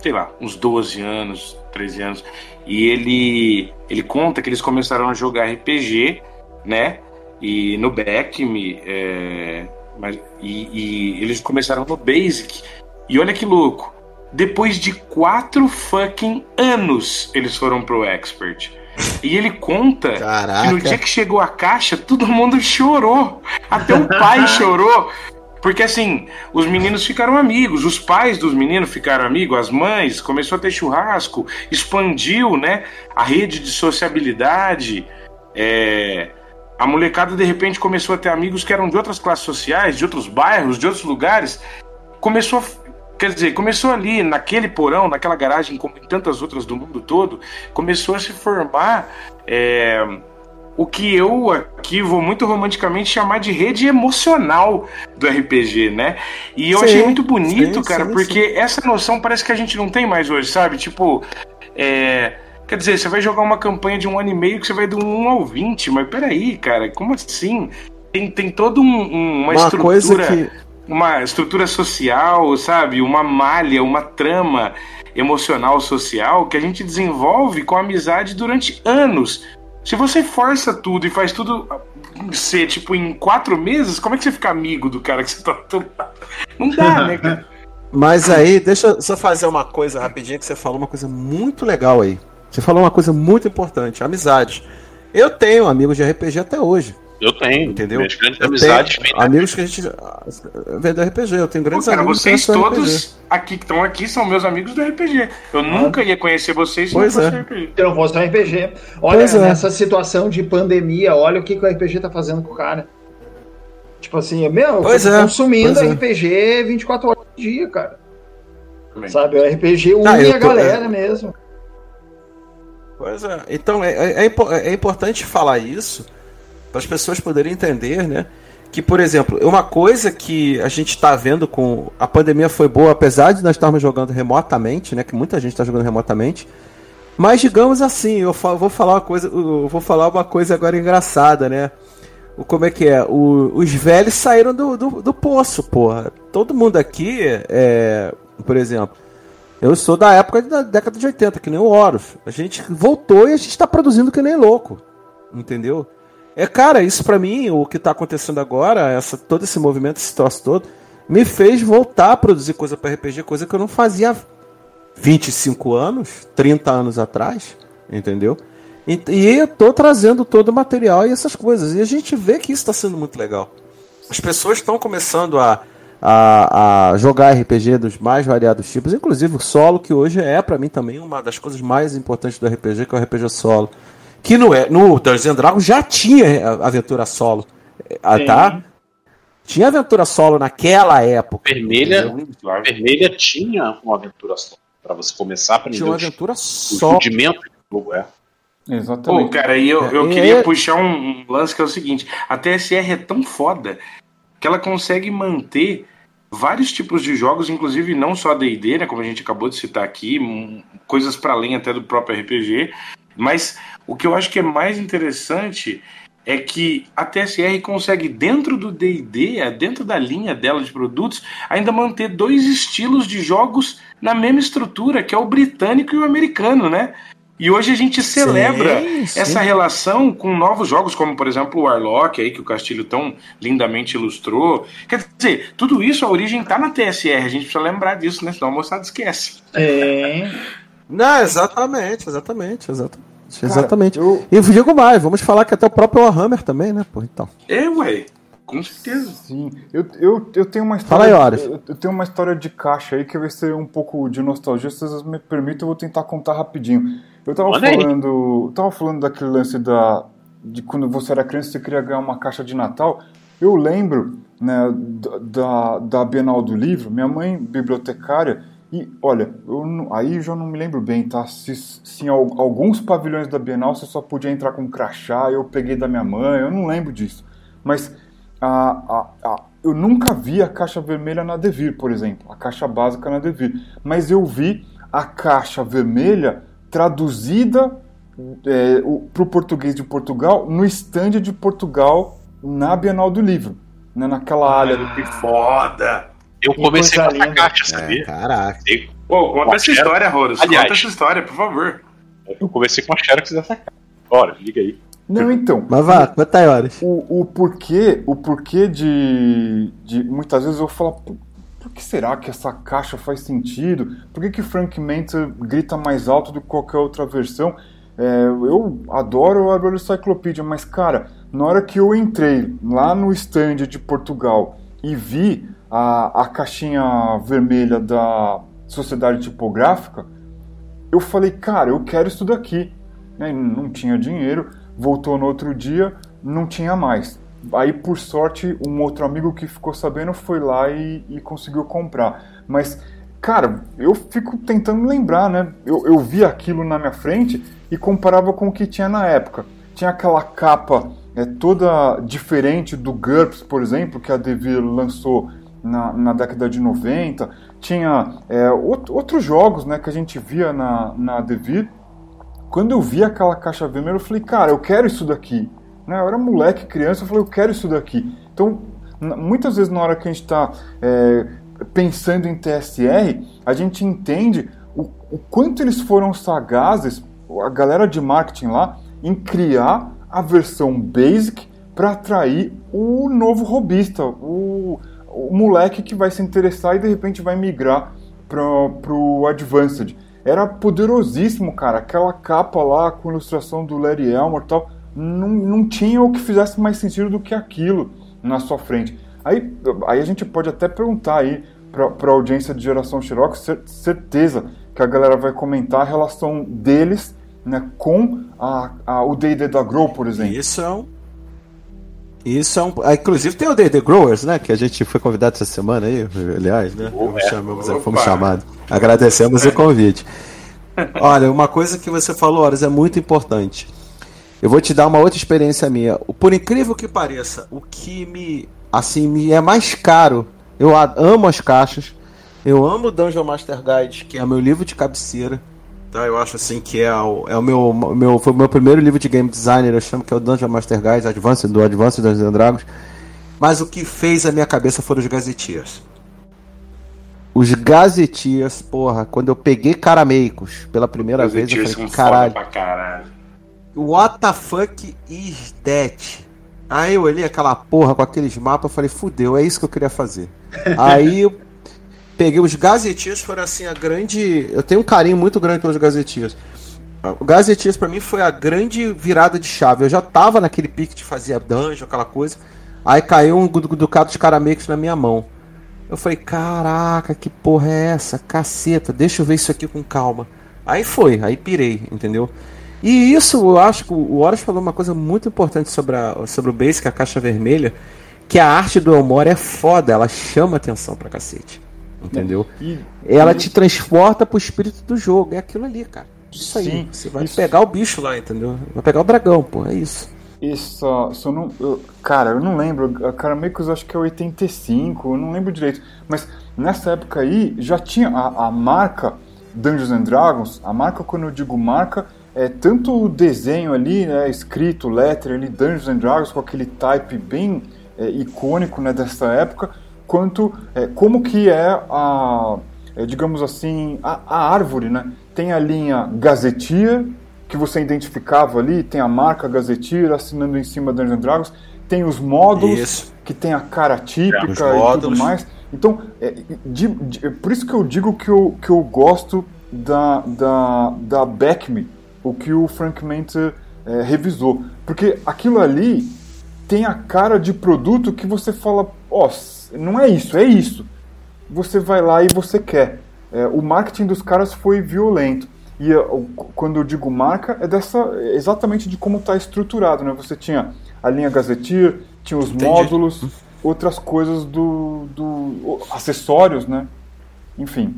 Speaker 5: sei lá, uns 12 anos, 13 anos. E ele, ele conta que eles começaram a jogar RPG, né? E no Backme, é, e, e eles começaram no Basic. E olha que louco, depois de quatro fucking anos eles foram pro Expert. E ele conta
Speaker 2: Caraca.
Speaker 5: que no dia que chegou a caixa, todo mundo chorou. Até o pai *laughs* chorou. Porque assim, os meninos ficaram amigos, os pais dos meninos ficaram amigos, as mães, começou a ter churrasco, expandiu, né, a rede de sociabilidade. É, a molecada de repente começou a ter amigos que eram de outras classes sociais, de outros bairros, de outros lugares. Começou, quer dizer, começou ali naquele porão, naquela garagem, como em tantas outras do mundo todo, começou a se formar é, o que eu aqui vou muito romanticamente chamar de rede emocional do RPG, né? E eu sim, achei muito bonito, sim, cara, sim, porque essa noção parece que a gente não tem mais hoje, sabe? Tipo, é, Quer dizer, você vai jogar uma campanha de um ano e meio que você vai do 1 ao 20, mas peraí, cara, como assim? Tem, tem toda um, um, uma, uma, estrutura. Que... Uma estrutura social, sabe? Uma malha, uma trama emocional social que a gente desenvolve com amizade durante anos. Se você força tudo e faz tudo ser tipo em quatro meses, como é que você fica amigo do cara que você tá. Não dá, né, *laughs* cara?
Speaker 2: Mas aí, deixa eu só fazer uma coisa rapidinho que você falou uma coisa muito legal aí. Você falou uma coisa muito importante, amizade. Eu tenho amigos de RPG até hoje.
Speaker 1: Eu tenho.
Speaker 2: Entendeu? Minhas
Speaker 1: grandes amizades.
Speaker 2: Amigos que a gente vê do RPG. Eu tenho grandes Pô, cara,
Speaker 5: amigos. Vocês todos aqui que estão aqui são meus amigos do RPG. Eu ah. nunca ia conhecer vocês se
Speaker 4: pois não fosse é. RPG. Se não fosse do RPG. Olha, pois é. nessa é. situação de pandemia, olha o que, que o RPG tá fazendo com o cara. Tipo assim, meu, pois é. consumindo pois RPG é. 24 horas por dia, cara. Também. Sabe, o RPG une ah, a galera é. mesmo.
Speaker 2: Pois é. Então é, é, é, é importante falar isso para as pessoas poderem entender, né? Que, por exemplo, uma coisa que a gente está vendo com. A pandemia foi boa, apesar de nós estarmos jogando remotamente, né? Que muita gente está jogando remotamente. Mas digamos assim, eu vou falar uma coisa. Vou falar uma coisa agora engraçada, né? O, como é que é? O, os velhos saíram do, do, do poço, porra. Todo mundo aqui, é, por exemplo, eu sou da época da década de 80, que nem o Horus. A gente voltou e a gente está produzindo que nem louco. Entendeu? É, cara, isso para mim, o que tá acontecendo agora, essa, todo esse movimento, esse troço todo, me fez voltar a produzir coisa para RPG, coisa que eu não fazia há 25 anos, 30 anos atrás, entendeu? E, e eu tô trazendo todo o material e essas coisas. E a gente vê que isso está sendo muito legal. As pessoas estão começando a, a, a, jogar RPG dos mais variados tipos, inclusive o solo, que hoje é para mim também uma das coisas mais importantes do RPG, que é o RPG solo. Que no, é, no Dungeons Dragons já tinha aventura solo, ah, tá? Tinha aventura solo naquela época.
Speaker 1: Vermelha, vermelha tinha uma aventura solo para você começar a aprender
Speaker 2: tinha uma aventura solo. o
Speaker 1: rudimento do jogo, é.
Speaker 5: Exatamente. Pô, cara, e eu, eu é, queria é... puxar um, um lance que é o seguinte: a TSR é tão foda que ela consegue manter vários tipos de jogos, inclusive não só D&D, né, como a gente acabou de citar aqui, coisas para além até do próprio RPG, mas o que eu acho que é mais interessante é que a TSR consegue, dentro do DD, é, dentro da linha dela de produtos, ainda manter dois estilos de jogos na mesma estrutura, que é o britânico e o americano, né? E hoje a gente celebra sim, sim. essa relação com novos jogos, como por exemplo o Warlock, aí, que o Castilho tão lindamente ilustrou. Quer dizer, tudo isso, a origem está na TSR, a gente precisa lembrar disso, né? Senão a moçada esquece.
Speaker 2: É. Não, exatamente, exatamente, exatamente. Cara, exatamente. Eu... E digo mais, vamos falar que até o próprio Warhammer também, né? Pô, então.
Speaker 5: É, ué. Com certeza.
Speaker 3: Sim. Eu, eu, eu tenho uma história.
Speaker 2: Fala aí,
Speaker 3: eu, eu tenho uma história de caixa aí que vai ser um pouco de nostalgia. Se vocês me permitem, eu vou tentar contar rapidinho. Eu tava Olha falando. Aí. Tava falando daquele lance da. De quando você era criança você queria ganhar uma caixa de Natal. Eu lembro né, da, da Bienal do Livro, minha mãe, bibliotecária, e olha, eu, aí já não me lembro bem, tá? Se, se em alguns pavilhões da Bienal você só podia entrar com crachá, eu peguei da minha mãe, eu não lembro disso. Mas a, a, a, eu nunca vi a caixa vermelha na Devir, por exemplo, a caixa básica na Devir. Mas eu vi a caixa vermelha traduzida é, para o português de Portugal no estande de Portugal na Bienal do Livro, né, naquela área.
Speaker 5: Que foda!
Speaker 1: Eu comecei com essa caixa, é, sabia?
Speaker 2: É, caraca.
Speaker 5: Pô, conta essa história, Horus. Aliás, conta essa história, por favor.
Speaker 1: Eu comecei com a Xerox dessa caixa. Bora, liga aí.
Speaker 3: Não, então.
Speaker 2: Mas vá, quantas horas?
Speaker 3: O, o porquê, o porquê de, de. Muitas vezes eu falo, por que será que essa caixa faz sentido? Por que, que Frank Mentor grita mais alto do que qualquer outra versão? É, eu adoro a Cyclopedia, mas cara, na hora que eu entrei lá no stand de Portugal e vi a, a caixinha vermelha da sociedade tipográfica, eu falei, cara, eu quero isso daqui. Né? Não tinha dinheiro, voltou no outro dia, não tinha mais. Aí, por sorte, um outro amigo que ficou sabendo foi lá e, e conseguiu comprar. Mas, cara, eu fico tentando lembrar, né? Eu, eu vi aquilo na minha frente e comparava com o que tinha na época. Tinha aquela capa é, toda diferente do GURPS, por exemplo, que a Devir lançou na, na década de 90. Tinha é, outro, outros jogos né, que a gente via na, na Devir. Quando eu vi aquela caixa vermelha, eu falei, cara, eu quero isso daqui. Né? Eu era moleque, criança, eu falei, eu quero isso daqui. Então, muitas vezes na hora que a gente está é, pensando em TSR, a gente entende o, o quanto eles foram sagazes, a galera de marketing lá, em criar a versão basic para atrair o novo robista, o, o moleque que vai se interessar e de repente vai migrar para o Advanced. Era poderosíssimo, cara. Aquela capa lá com ilustração do Larry Elmore e tal, não, não tinha o que fizesse mais sentido do que aquilo na sua frente. Aí, aí a gente pode até perguntar aí para a audiência de geração Xerox, certeza que a galera vai comentar a relação deles né, com a, a, o D&D da Grow, por exemplo.
Speaker 2: Isso é um... Isso é um... Ah, inclusive tem o D&D Growers, né, que a gente foi convidado essa semana aí, aliás, né,
Speaker 5: Opa,
Speaker 2: chamamos, fomos chamados. Agradecemos o convite. Olha, uma coisa que você falou, Horas, é muito importante. Eu vou te dar uma outra experiência minha. Por incrível que pareça, o que me assim me é mais caro, eu amo as caixas. Eu amo o Dungeon Master Guide, que é meu livro de cabeceira. Tá? Eu acho assim que é o, é o meu, meu foi o meu primeiro livro de game designer, eu chamo que é o Dungeon Master Guide, Advanced do Advanced Dungeons and Dragons. Mas o que fez a minha cabeça foram os gazetias. Os gazetias, porra, quando eu peguei Carameicos pela primeira vez, eu falei, caralho.
Speaker 5: caralho.
Speaker 2: What the fuck is that? Aí eu olhei aquela porra com aqueles mapas, eu falei, fudeu, é isso que eu queria fazer. *laughs* Aí peguei os Gazetias, foram assim a grande. Eu tenho um carinho muito grande pelos Gazetias. O Gazetias para mim foi a grande virada de chave. Eu já tava naquele pique de fazer dungeon, aquela coisa. Aí caiu um ducado de caramecos na minha mão. Eu falei, caraca, que porra é essa? Caceta, deixa eu ver isso aqui com calma. Aí foi, aí pirei, entendeu? E isso, eu acho que o Horus falou uma coisa muito importante sobre, a, sobre o Basic, a caixa vermelha, que a arte do Elmore é foda, ela chama atenção pra cacete. Entendeu? E, ela te transporta pro espírito do jogo, é aquilo ali, cara. Isso aí. Sim, você vai isso... pegar o bicho lá, entendeu? Vai pegar o dragão, pô, é isso.
Speaker 3: Isso, só não. Eu, cara, eu não lembro. A Caramecos acho que é 85, eu não lembro direito. Mas nessa época aí já tinha a, a marca Dungeons and Dragons. A marca, quando eu digo marca, é, tanto o desenho ali, né, escrito, letter ali, Dungeons and Dragons, com aquele type bem é, icônico né, dessa época, quanto é, como que é a, é, digamos assim, a, a, árvore, né? Tem a linha Gazetia, que você identificava ali, tem a marca Gazetia assinando em cima Dungeons and Dragons, tem os módulos, isso. que tem a cara típica é, e tudo mais. Então, é, de, de, por isso que eu digo que eu, que eu gosto da, da, da Beckme, o que o Frank Mente é, revisou. Porque aquilo ali tem a cara de produto que você fala, ó, oh, não é isso, é isso. Você vai lá e você quer. É, o marketing dos caras foi violento. E eu, quando eu digo marca, é dessa exatamente de como está estruturado. Né? Você tinha a linha Gazetteer, tinha os Entendi. módulos, outras coisas do, do. acessórios, né? Enfim.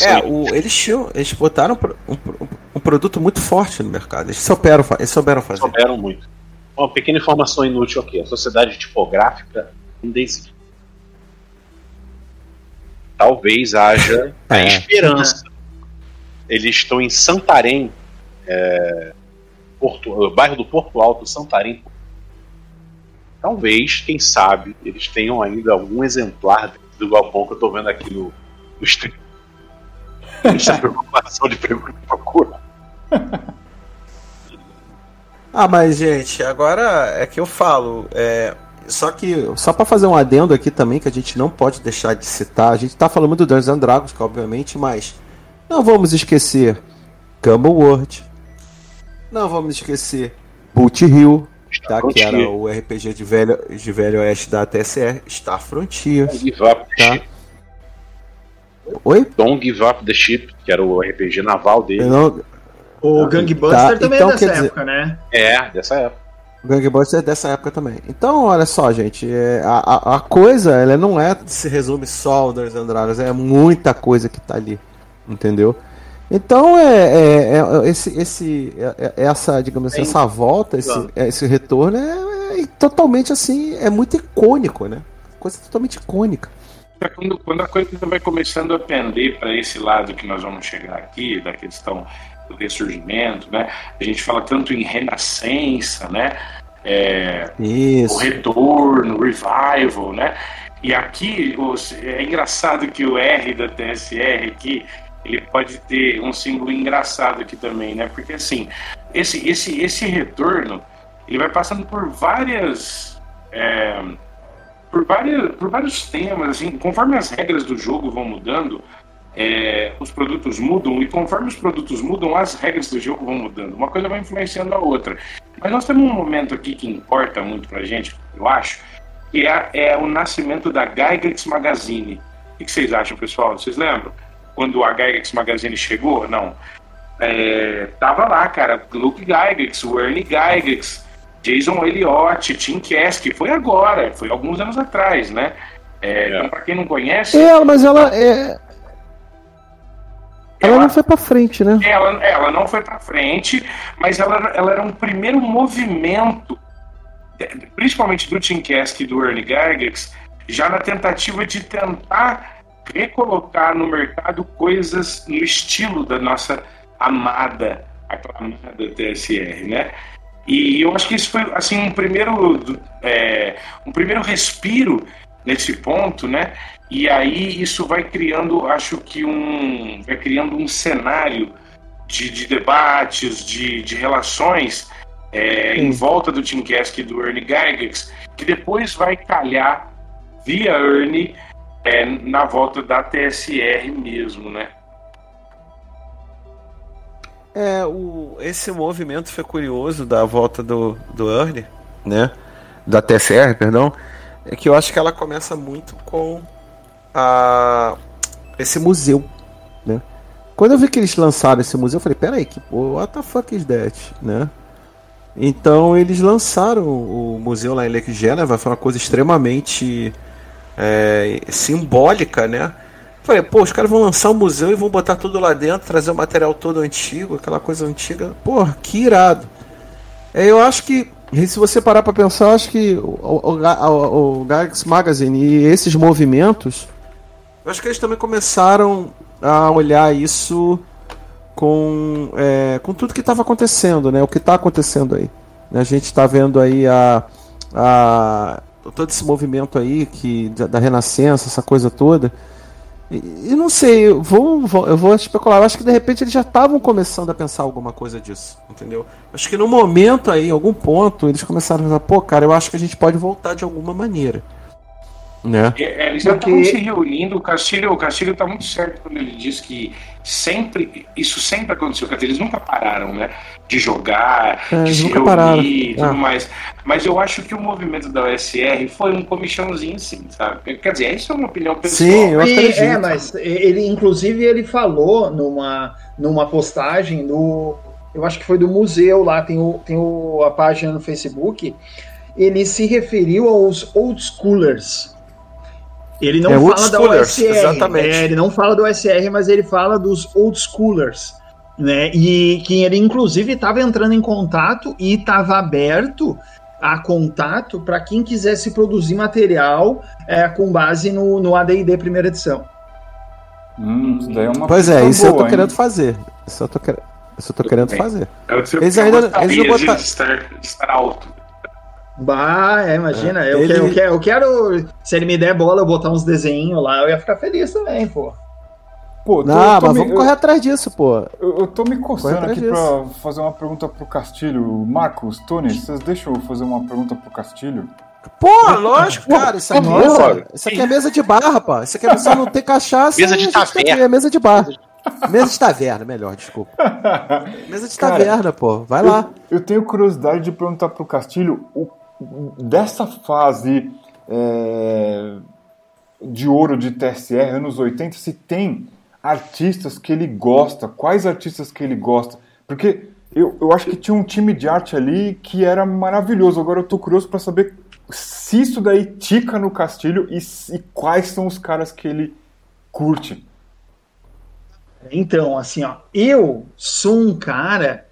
Speaker 2: É, o, eles, tinham, eles botaram um, um, um, produto muito forte no mercado. Eles souberam, eles souberam fazer.
Speaker 1: Souberam muito. Uma pequena informação inútil aqui: a sociedade tipográfica ainda existe. Talvez haja é. esperança. Eles estão em Santarém, é, Porto, bairro do Porto Alto, Santarém. Talvez, quem sabe, eles tenham ainda algum exemplar do galpão que eu estou vendo aqui no, no stream *laughs* essa preocupação de procura. *laughs*
Speaker 2: Ah, mas gente, agora é que eu falo, é, só que só para fazer um adendo aqui também que a gente não pode deixar de citar, a gente tá falando do Dungeons and Dragons, obviamente, mas não vamos esquecer Gumball World, não vamos esquecer Boot Hill, tá? Que era o RPG de velho, de velho oeste da TSR, Star Frontier.
Speaker 1: Don't Give Up the
Speaker 2: Tá.
Speaker 1: Ship.
Speaker 2: Oi?
Speaker 1: Don't Give Up the Ship, que era o RPG naval dele.
Speaker 2: Eu não,
Speaker 4: O Gangbuster
Speaker 2: Tá,
Speaker 4: também
Speaker 2: então
Speaker 4: é dessa
Speaker 2: quer dizer-
Speaker 4: época, né?
Speaker 1: É, dessa época.
Speaker 2: O Gangbuster é dessa época também. Então, olha só, gente, é, a, a, coisa, ela não é se resume só ao Dungeons and Dragons, é muita coisa que tá ali, entendeu? Então, é, é- é- esse, esse, é- é- essa, digamos assim, essa volta, esse,
Speaker 1: Claro.
Speaker 2: esse retorno é, é totalmente assim, é muito icônico, né? Coisa totalmente icônica.
Speaker 5: É Quando, quando a coisa vai começando a pender para esse lado que nós vamos chegar aqui, da questão do ressurgimento, né? A gente fala tanto em renascença, né? É, o retorno, o revival, né? E aqui é engraçado que o R da TSR aqui ele pode ter um símbolo engraçado aqui também, né? Porque assim, esse esse esse retorno ele vai passando por várias é, por várias por vários temas, assim, conforme as regras do jogo vão mudando. É, os produtos mudam e conforme os produtos mudam, as regras do jogo vão mudando. Uma coisa vai influenciando a outra. Mas nós temos um momento aqui que importa muito pra gente, eu acho, que é, é o nascimento da Gygax Magazine. O que vocês acham, pessoal? Vocês lembram? Quando a Gygax Magazine chegou? Não. É, tava lá, cara, Luke Gygax, Ernie Gygax, Jason Elliott, Tim Kask, foi agora, foi alguns anos atrás, né? É, Então, pra quem não conhece,
Speaker 2: É, mas ela é. Ela
Speaker 5: Ela-
Speaker 2: não foi pra frente, né?
Speaker 5: ela, ela não foi para frente, mas ela, ela era um primeiro movimento, principalmente do Tim Kask e do Ernie Gygax, já na tentativa de tentar recolocar no mercado coisas no estilo da nossa amada, aclamada TSR, né? E eu acho que isso foi assim um primeiro, é, um primeiro respiro nesse ponto, né? E aí isso vai criando, acho que um, vai criando um cenário de, de debates, de, de relações é, em volta do Tim Kask e do Ernie Gygax, que depois vai calhar via Ernie é, na volta da TSR mesmo, né?
Speaker 2: É, o, esse movimento foi curioso da volta do, do Ernie, né? Da TSR, perdão. É que eu acho que ela começa muito com a, esse museu, né? Quando eu vi que eles lançaram esse museu, eu falei, peraí, que pô, what the fuck is that, né? Então eles lançaram o museu lá em Lake Geneva, foi uma coisa extremamente é, simbólica, né? Falei, pô, os caras vão lançar um museu e vão botar tudo lá dentro, trazer o material todo antigo, aquela coisa antiga. Porra, que irado. É, eu acho que, se você parar pra pensar, acho que o, o, o, o Gygax Magazine e esses movimentos, eu acho que eles também começaram a olhar isso com, é, com tudo que estava acontecendo, né? O que está acontecendo aí. A gente está vendo aí a, a todo esse movimento aí que da, da Renascença, essa coisa toda. E, e não sei, eu vou, vou- eu vou especular. Eu acho que de repente eles já estavam começando a pensar alguma coisa disso, entendeu? Acho que no momento aí, em algum ponto, eles começaram a pensar, pô, cara, eu acho que a gente pode voltar de alguma maneira. Né?
Speaker 5: É, Eles já
Speaker 4: Porque-
Speaker 5: estavam se reunindo, o Castilho, o Castilho tá muito certo quando ele diz que sempre, isso sempre aconteceu, quer dizer, eles nunca pararam, né, de jogar,
Speaker 2: É,
Speaker 5: de
Speaker 2: eles
Speaker 5: se reunir
Speaker 2: pararam.
Speaker 5: e tudo
Speaker 2: Ah.
Speaker 5: mais, mas eu acho que o movimento da OSR foi um comichãozinho sim, sabe, quer dizer, isso é uma opinião pessoal.
Speaker 2: Sim, eu
Speaker 4: E-
Speaker 2: acredito.
Speaker 4: é, mas ele, inclusive, ele falou numa, numa postagem no. Eu acho que foi do museu lá, tem, o, tem o, a página no Facebook. Ele se referiu aos old schoolers. Ele não
Speaker 2: É,
Speaker 4: fala da OSR.
Speaker 2: exatamente.
Speaker 4: é, ele não fala do OSR, mas ele fala dos old schoolers. Né? E que ele, inclusive, estava entrando em contato e estava aberto a contato para quem quisesse produzir material é, com base no, no AD&D primeira edição.
Speaker 3: Hum, isso daí é uma
Speaker 2: Pois é, isso eu
Speaker 3: boa,
Speaker 2: tô
Speaker 3: hein?
Speaker 2: querendo fazer. Isso eu tô, quer... isso eu tô querendo
Speaker 5: bem.
Speaker 2: fazer.
Speaker 5: Eu, eu,
Speaker 2: Eles
Speaker 5: eu
Speaker 2: ainda- eles não botaram-
Speaker 5: estar, estar alto.
Speaker 4: Bah, é, imagina,
Speaker 2: É,
Speaker 4: eu,
Speaker 2: ele-
Speaker 4: quero, eu, quero, eu quero, se ele me der bola, eu botar uns desenhos lá, eu ia ficar feliz também, pô.
Speaker 3: Pô, tô-
Speaker 2: Não,
Speaker 3: eu tô
Speaker 2: mas
Speaker 3: me-
Speaker 2: vamos correr atrás disso, pô.
Speaker 3: Eu, eu tô me coçando aqui
Speaker 2: disso.
Speaker 3: pra fazer uma pergunta pro Castilho. Marcos, Tony, vocês deixam eu fazer uma pergunta pro Castilho?
Speaker 2: Pô, lógico, cara. Isso aqui,
Speaker 1: Nossa.
Speaker 2: isso aqui é mesa de bar, rapaz. Isso aqui é só não ter cachaça.
Speaker 1: Mesa de
Speaker 2: tá
Speaker 1: taverna.
Speaker 2: aqui, É mesa de bar. Mesa de taverna, melhor, desculpa. *laughs* Mesa de
Speaker 3: Cara,
Speaker 2: taverna, pô. Vai lá.
Speaker 3: Eu, eu tenho curiosidade de perguntar pro Castilho o, dessa fase é, de ouro de TSR, anos 80, se tem artistas que ele gosta, quais artistas que ele gosta. Porque eu, eu acho que tinha um time de arte ali que era maravilhoso. Agora eu tô curioso para saber se isso daí tica no Castilho e, e quais são os caras que ele curte.
Speaker 4: Então, assim, ó, eu sou um cara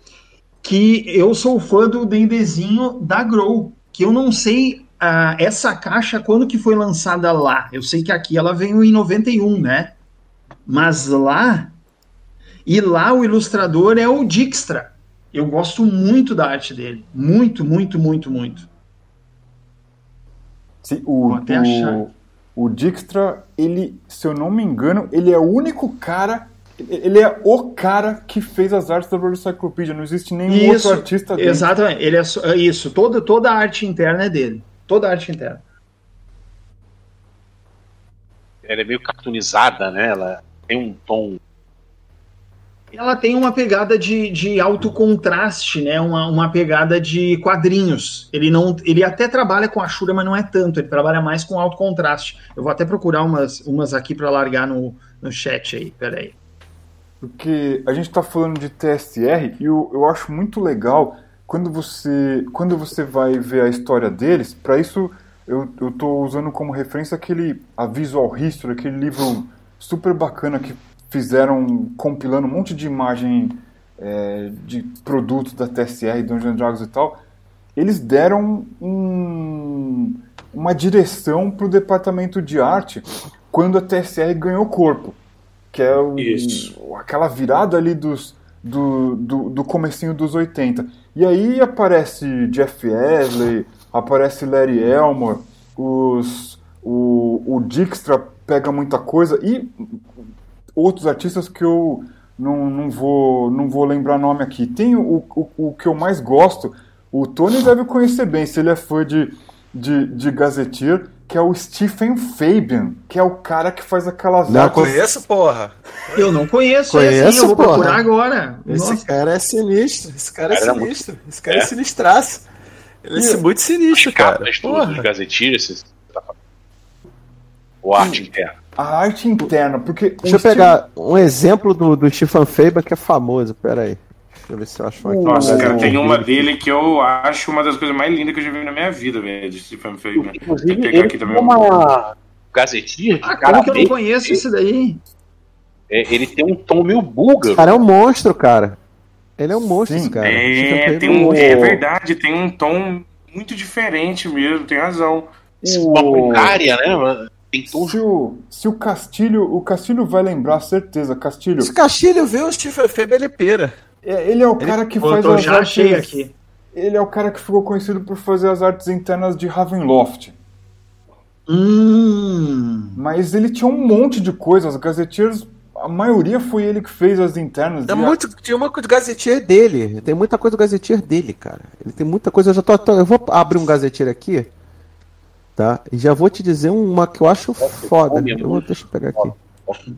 Speaker 4: que eu sou fã do D&Dzinho da Grow, que eu não sei ah, essa caixa quando que foi lançada lá. Eu sei que aqui ela veio em 91, né? Mas lá e lá o ilustrador é o Dijkstra. Eu gosto muito da arte dele, muito, muito, muito, muito.
Speaker 3: Sim, o,
Speaker 4: Vou até achar.
Speaker 3: o, o Dijkstra, ele, se eu não me engano, ele é o único cara, ele é o cara que fez as artes da World Encyclopedia. Não existe nenhum
Speaker 4: Isso,
Speaker 3: outro artista dele.
Speaker 4: exatamente. Ele é só- é isso. Toda, toda a arte interna é dele. Toda a arte interna.
Speaker 1: Ela é meio cartoonizada, né? Ela tem um tom.
Speaker 4: Ela tem uma pegada de, de alto contraste, né? Uma, uma pegada de quadrinhos. Ele não, ele até trabalha com a Shura, mas não é tanto. Ele trabalha mais com alto contraste. Eu vou até procurar umas, umas aqui para largar no, no chat aí. Peraí.
Speaker 3: Porque a gente está falando de TSR e eu, eu acho muito legal quando você, quando você vai ver a história deles. Para isso, eu estou usando como referência aquele a Visual History, aquele livro super bacana que fizeram compilando um monte de imagem é, de produtos da TSR, Dungeons Dragons e tal. Eles deram um- uma direção para o departamento de arte quando a TSR ganhou corpo que é o- aquela virada ali dos, do, do, do comecinho dos 80. E aí aparece Jeff Wesley, aparece Larry Elmore, os, o, o Dijkstra pega muita coisa e outros artistas que eu não, não, vou, não vou lembrar nome aqui. Tem o, o, o que eu mais gosto, o Tony deve conhecer bem, se ele é fã de, de, de Gazetteer, que é o Stephen Fabian, que é o cara que faz aquelas
Speaker 2: Não
Speaker 3: artes
Speaker 2: conheço, porra.
Speaker 4: Eu não conheço,
Speaker 2: Conheço,
Speaker 4: esse, eu vou
Speaker 2: porra.
Speaker 4: procurar agora.
Speaker 2: Esse
Speaker 4: Nossa,
Speaker 2: cara é sinistro. Esse cara é
Speaker 1: Cara, era
Speaker 2: sinistro. Esse cara é,
Speaker 1: É?
Speaker 2: sinistraço. Ele é muito sinistro, cara.
Speaker 1: capas do,
Speaker 2: Porra.
Speaker 1: dos gazetilhos. esses- O arte interna.
Speaker 3: A arte interna, porque.
Speaker 2: Deixa eu pegar um exemplo do, do Stephen Faber que é famoso. Pera aí. Deixa eu ver se eu acho aqui.
Speaker 5: Nossa, cara, tem uma
Speaker 3: Ele-
Speaker 5: dele que eu acho uma das coisas mais lindas que eu já vi na minha vida, velho, de Stephen Fagan. Vou
Speaker 1: Inclusive,
Speaker 5: pegar
Speaker 1: ele
Speaker 5: aqui
Speaker 1: tem
Speaker 5: também.
Speaker 1: uma gazetinha
Speaker 4: ah,
Speaker 1: cara
Speaker 4: como que eu não conheço isso daí?
Speaker 1: é, ele tem um tom meio búlgaro.
Speaker 2: Esse cara é um monstro, cara. Ele é um monstro,
Speaker 3: Sim.
Speaker 2: esse cara.
Speaker 5: É, tem um, é verdade, tem um tom muito diferente mesmo, tem razão.
Speaker 1: Uma pulgária, né? Tem tom
Speaker 3: Se o, se o Castilho. O Castilho vai lembrar, certeza. Castilho.
Speaker 2: Se o Castilho vê o Stephen Faber, ele pira.
Speaker 3: É- Ele é o cara que faz
Speaker 4: Eu
Speaker 3: as
Speaker 4: já
Speaker 3: artes.
Speaker 4: achei aqui.
Speaker 3: Ele é o cara que ficou conhecido por fazer as artes internas de Ravenloft.
Speaker 4: Hum.
Speaker 3: Mas ele tinha um monte de coisas. As Gazeteiros, a maioria foi ele que fez as internas.
Speaker 2: Tem
Speaker 3: a-
Speaker 2: muito, tinha uma coisa do Gazetier dele. Tem muita coisa do Gazetier dele, cara. Ele tem muita coisa. Eu já tô, tô- eu vou abrir um Gazetier aqui, tá? E já vou te dizer uma que eu acho foda. Eu vou, deixa eu pegar aqui.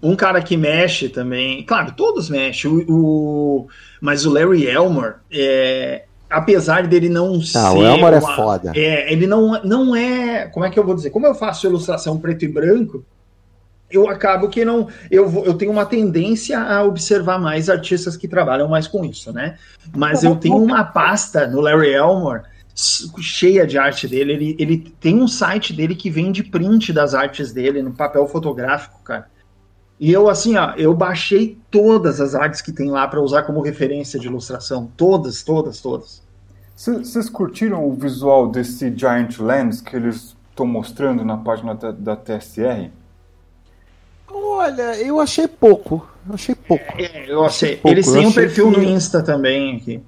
Speaker 4: Um cara que mexe também, claro, todos mexem, o, o- mas o Larry Elmer, é, apesar dele não ser.
Speaker 2: Ah, o Elmer é
Speaker 4: uma-
Speaker 2: foda.
Speaker 4: É, ele não, não é. Como é que eu vou dizer? Como eu faço ilustração preto e branco, eu acabo que não. Eu, vou- eu tenho uma tendência a observar mais artistas que trabalham mais com isso, né? Mas eu tenho uma pasta no Larry Elmore cheia de arte dele. Ele, ele tem um site dele que vende print das artes dele no papel fotográfico, cara. E eu, assim, ó, eu baixei todas as artes que tem lá para usar como referência de ilustração. Todas, todas, todas.
Speaker 3: Vocês curtiram o visual desse Giant Lands que eles estão mostrando na página da, da TSR?
Speaker 2: Olha, eu achei pouco. Eu achei pouco.
Speaker 4: É, eu achei.
Speaker 2: pouco,
Speaker 4: Eles têm um
Speaker 2: achei
Speaker 4: perfil
Speaker 2: que-
Speaker 4: no Insta também aqui.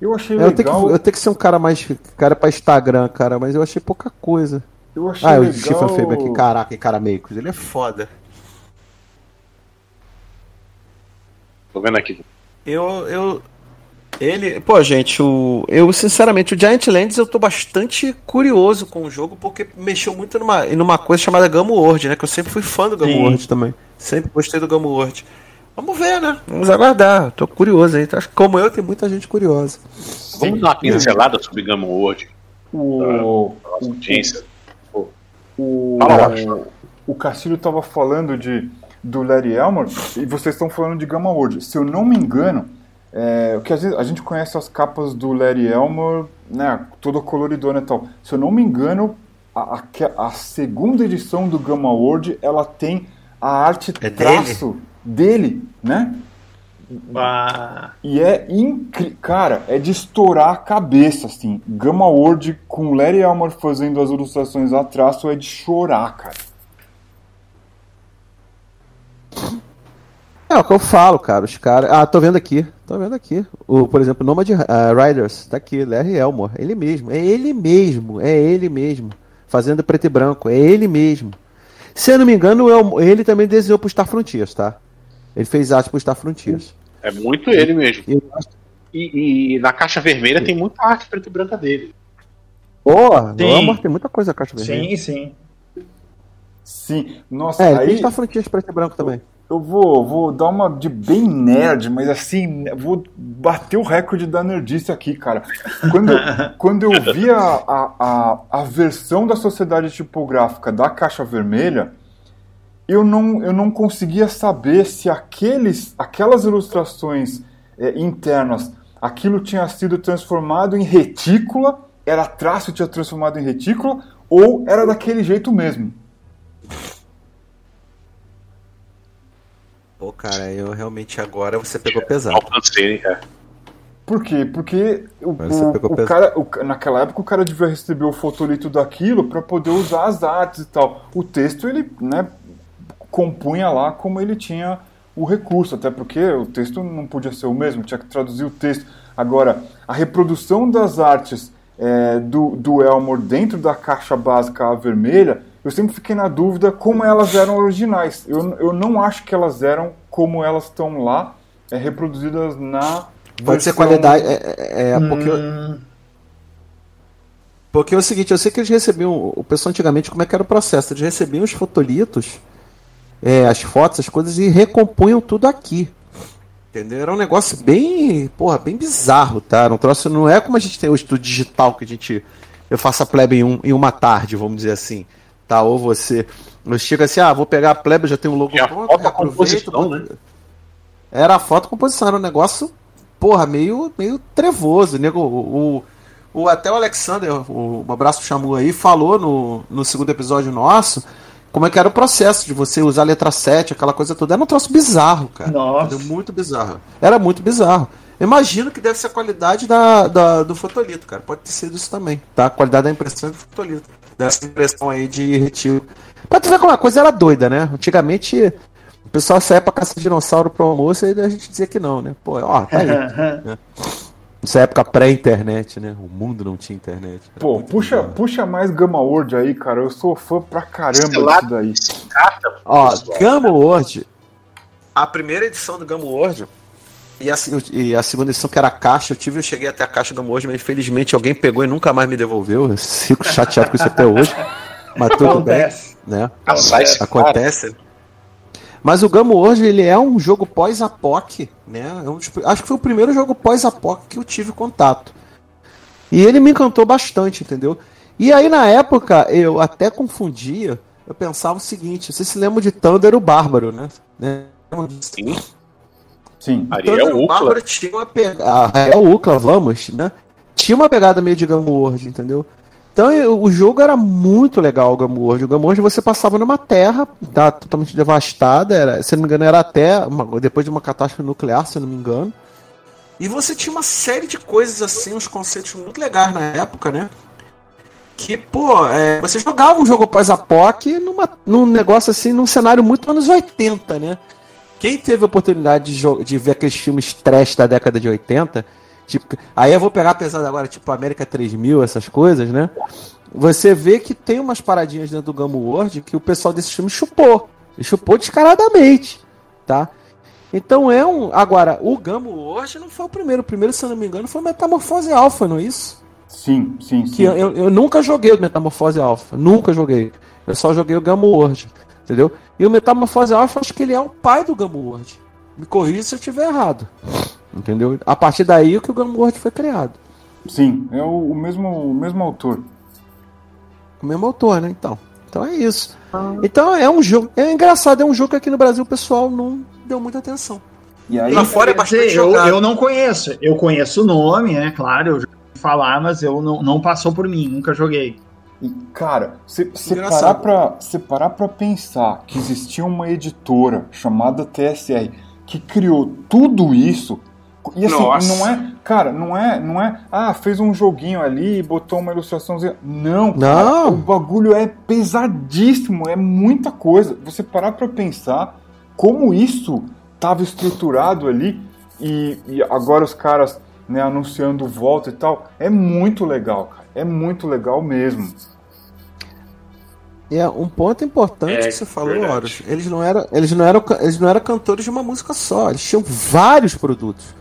Speaker 3: Eu achei
Speaker 2: Eu tenho, que,
Speaker 3: legal.
Speaker 2: eu tenho que ser um cara mais. cara pra Instagram, cara, mas eu achei pouca coisa.
Speaker 3: Eu achei
Speaker 2: Ah, o
Speaker 3: legal.
Speaker 2: Stephen Faber aqui, caraca, que cara meio. Ele é foda.
Speaker 1: Tô vendo aqui.
Speaker 2: Eu, eu. Ele, pô, gente, o, eu sinceramente, o Giant Lands eu tô bastante curioso com o jogo porque mexeu muito numa, numa coisa chamada Gamma World, né? Que eu sempre fui fã do Gamma
Speaker 4: Sim.
Speaker 2: World também. Sempre gostei do Gamma World. Vamos ver, né? Vamos aguardar. Tô curioso aí. Acho que como eu, tem muita gente curiosa.
Speaker 1: Vamos dar uma pincelada sobre Gamma World.
Speaker 3: O,
Speaker 1: Nossa audiência.
Speaker 3: O,
Speaker 1: Fala, Washington.
Speaker 3: o Castilho estava falando de, do Larry Elmore e vocês estão falando de Gamma World. Se eu não me engano, é, o que às vezes a gente conhece as capas do Larry Elmore, né, toda coloridona e tal. Se eu não me engano, a, a, a segunda edição do Gamma World ela tem a arte
Speaker 2: É
Speaker 3: traço dele, né?
Speaker 4: Ah,
Speaker 3: E é incrível, cara, é de estourar a cabeça, assim. Gamma World com Larry Elmore fazendo as ilustrações a traço é de chorar, cara.
Speaker 2: É o que eu falo, cara. Os caras. Ah, tô vendo aqui. Tô vendo aqui. O, por exemplo, Nomad uh, Riders. Tá aqui, Larry Elmore. Ele mesmo. É ele mesmo. É ele mesmo. Fazendo preto e branco. É ele mesmo. Se eu não me engano, El- ele também desenhou pro Star Frontiers, tá? Ele fez arte pro Star Frontiers.
Speaker 1: É muito ele mesmo.
Speaker 2: E
Speaker 1: E, e na caixa vermelha tem muita arte preta e branca dele.
Speaker 2: No
Speaker 4: Sim.
Speaker 2: Tem muita coisa a caixa vermelha.
Speaker 4: sim, sim.
Speaker 3: Sim, nossa,
Speaker 2: É, ele
Speaker 3: aí
Speaker 2: Star Frontiers preto e branco também.
Speaker 3: eu vou, vou dar uma de bem nerd, mas assim, vou bater o recorde da nerdice aqui, cara. Quando, eu- *laughs* quando eu vi a, a, a, a versão da sociedade tipográfica da caixa vermelha, eu não, eu não conseguia saber se aqueles, aquelas ilustrações é, internas, aquilo tinha sido transformado em retícula, era traço tinha transformado em retícula, ou era daquele jeito mesmo.
Speaker 2: Pô, cara, eu realmente agora você pegou pesado.
Speaker 1: Alcancei, é.
Speaker 3: Por quê? Porque o, o- o cara, o naquela época o cara devia receber o fotolito daquilo para poder usar as artes e tal. O texto ele, né, compunha lá como ele tinha o recurso, até porque o texto não podia ser o mesmo, tinha que traduzir o texto. Agora, a reprodução das artes é, do, do Elmore dentro da caixa básica vermelha, eu sempre fiquei na dúvida como elas eram originais. Eu, eu não acho que elas eram como elas estão lá, é, reproduzidas na.
Speaker 2: Pode ser
Speaker 3: versão-
Speaker 2: qualidade. É, é, é, porque,
Speaker 4: Hum,
Speaker 2: porque é o seguinte, eu sei que eles recebiam. O pessoal antigamente, como é que era o processo? Eles recebiam os fotolitos, é, as fotos, as coisas, e recompunham tudo aqui. Entendeu? Era um negócio bem, porra, bem bizarro, tá? Era Um troço não é como a gente tem hoje do digital que a gente eu faço a plebe em, um, em uma tarde, vamos dizer assim, tá? Ou você eu chego assim, ah, vou pegar a plebe, já tenho o logo
Speaker 1: E a
Speaker 2: pronto,
Speaker 1: foto, a
Speaker 2: reaproveito,
Speaker 1: composição,
Speaker 2: boto-
Speaker 1: né?
Speaker 2: Era a foto composição, era um negócio, porra, meio, meio trevoso. Nego, o, o, o- até o Alexander, o, um abraço pro Chamu aí, falou no, no segundo episódio nosso como é que era o processo de você usar a letra 7, aquela coisa toda. Era um troço bizarro, cara.
Speaker 4: Nossa.
Speaker 2: Entendeu? Muito bizarro. Era muito bizarro. Imagino que deve ser a qualidade da, da- do fotolito, cara. Pode ter sido isso também, tá? A qualidade da impressão do fotolito. Dessa impressão aí de retiro. Pra tu ver como a coisa era doida, né? Antigamente o pessoal saía pra caça de dinossauro pro almoço e a gente dizia que não, né? Pô, ó, tá aí. *laughs* Nessa época pré-internet, né? O mundo não tinha internet. Era
Speaker 3: Pô, puxa, puxa mais Gamma World aí, cara. Eu sou fã pra caramba disso daí.
Speaker 2: Ó,
Speaker 1: pessoal.
Speaker 2: Gamma World. A primeira edição do Gamma World e a, e a segunda edição, que era a caixa, eu tive, eu cheguei até a caixa do Gamma World, mas infelizmente alguém pegou e nunca mais me devolveu. Eu fico chateado com isso até hoje. Mas tudo bem,
Speaker 4: Acontece.
Speaker 2: né?
Speaker 1: Cara.
Speaker 2: Acontece. Mas o Gamma World, ele é um jogo pós-apoc, né? É um dos- acho que foi o primeiro jogo pós-apoc que eu tive contato. E ele me encantou bastante, entendeu? E aí, na época, eu até confundia, eu pensava o seguinte, você se lembra de Thunder o Bárbaro, né? né?
Speaker 1: Sim,
Speaker 3: Sim.
Speaker 1: Ariel
Speaker 2: Thunder o
Speaker 1: Ucla.
Speaker 2: Bárbaro tinha uma pegada. Ariel Ucla, vamos, né? Tinha uma pegada meio de Gamma World, entendeu? Então o jogo era muito legal, o Gamma World. O World você passava numa terra tá, totalmente devastada, era, se não me engano, era até uma- depois de uma catástrofe nuclear, se não me engano. E você tinha uma série de coisas assim, uns conceitos muito legais na época, né? Que, pô, é, você jogava um jogo pós-apoc numa, num negócio assim, num cenário muito anos 80, né? Quem teve a oportunidade de, de ver aqueles filmes trash da década de 80, tipo, aí eu vou pegar pesado agora, tipo América 3000, essas coisas, né? Você vê que tem umas paradinhas dentro do Gamma World que o pessoal desse filme chupou. E chupou descaradamente, tá? Então é um. Agora, o Gamo World não foi o primeiro. O primeiro, se eu não me engano, foi Metamorfose Alpha, não é isso?
Speaker 3: Sim, sim, sim.
Speaker 2: Que eu, eu nunca joguei o Metamorfose Alpha. Nunca joguei. Eu só joguei o Gamo World. Entendeu? E o Metamorfose Alpha, acho que ele é o pai do Gamo World. Me corrija se eu estiver errado. Entendeu? A partir daí que o Gamo World foi criado.
Speaker 3: Sim, é o, o mesmo, o mesmo autor.
Speaker 2: O mesmo autor, né? Então. Então é isso. Então é um jogo. É engraçado, é um jogo que aqui no Brasil o pessoal não deu muita atenção.
Speaker 3: E aí,
Speaker 2: Lá fora é bastante
Speaker 4: dizer, eu,
Speaker 2: jogado.
Speaker 4: eu não conheço. Eu conheço o nome, é claro, eu já falar, mas eu não, não passou por mim, nunca joguei.
Speaker 3: E, cara, se você parar pra, cê parar pra pensar que existia uma editora chamada TSR que criou tudo isso. E assim,
Speaker 5: Nossa.
Speaker 3: não é, cara, não é, não é, ah, fez um joguinho ali, botou uma ilustraçãozinha. Não, cara,
Speaker 2: Não.
Speaker 3: o bagulho é pesadíssimo, é muita coisa. Você parar pra pensar como isso tava estruturado ali e, e agora os caras, né, anunciando volta e tal, é muito legal, cara. É muito legal mesmo.
Speaker 2: É um ponto importante
Speaker 5: É,
Speaker 2: que você falou. Horus. Eles não eram, eles não eram, eles não eram cantores de uma música só. Eles tinham vários produtos.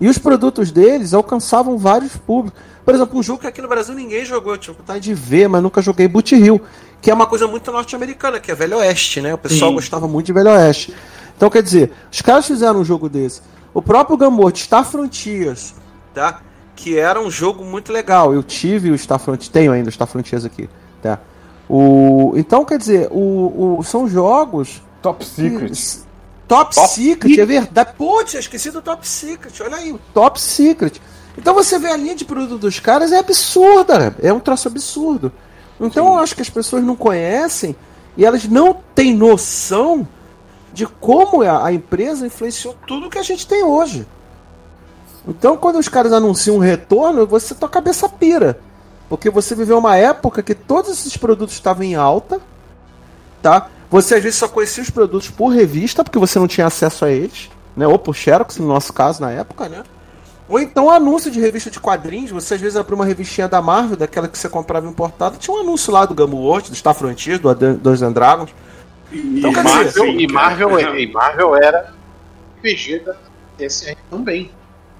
Speaker 2: E os produtos deles alcançavam vários públicos. Por exemplo, um jogo que aqui no Brasil ninguém jogou, eu tinha vontade de ver, mas nunca joguei Boot Hill, que é uma coisa muito norte-americana, que é Velho Oeste, né? O pessoal
Speaker 4: Sim.
Speaker 2: gostava muito de Velho Oeste. Então, quer dizer, os caras fizeram um jogo desse. O próprio Gamot, Star Frontiers, tá? Que era um jogo muito legal. Eu tive o Star Frontiers, tenho ainda o Star Frontiers aqui, tá? O, então, quer dizer, o, o- são jogos
Speaker 3: Top Secret.
Speaker 2: que- Top, Secret, é verdade. Putz, eu esqueci do Top Secret. Olha aí, o Top Secret. Então você vê a linha de produto dos caras, é absurda, né? é um troço absurdo. Então eu acho que as pessoas não conhecem e elas não têm noção de como a, a empresa influenciou tudo que a gente tem hoje. Então quando os caras anunciam um retorno, você tua cabeça pira. Porque você viveu uma época que todos esses produtos estavam em alta, tá? Você às vezes só conhecia os produtos por revista, porque você não tinha acesso a eles, né? Ou por Xerox, no nosso caso, na época, né? Ou então anúncio de revista de quadrinhos, você às vezes abria uma revistinha da Marvel, daquela que você comprava importada, tinha um anúncio lá do Gamma World, do Star Frontiers, do Dungeons and Dragons. Então, quer dizer,
Speaker 1: Marvel,
Speaker 5: sim,
Speaker 1: e. Marvel, e Marvel era PG da TSR também.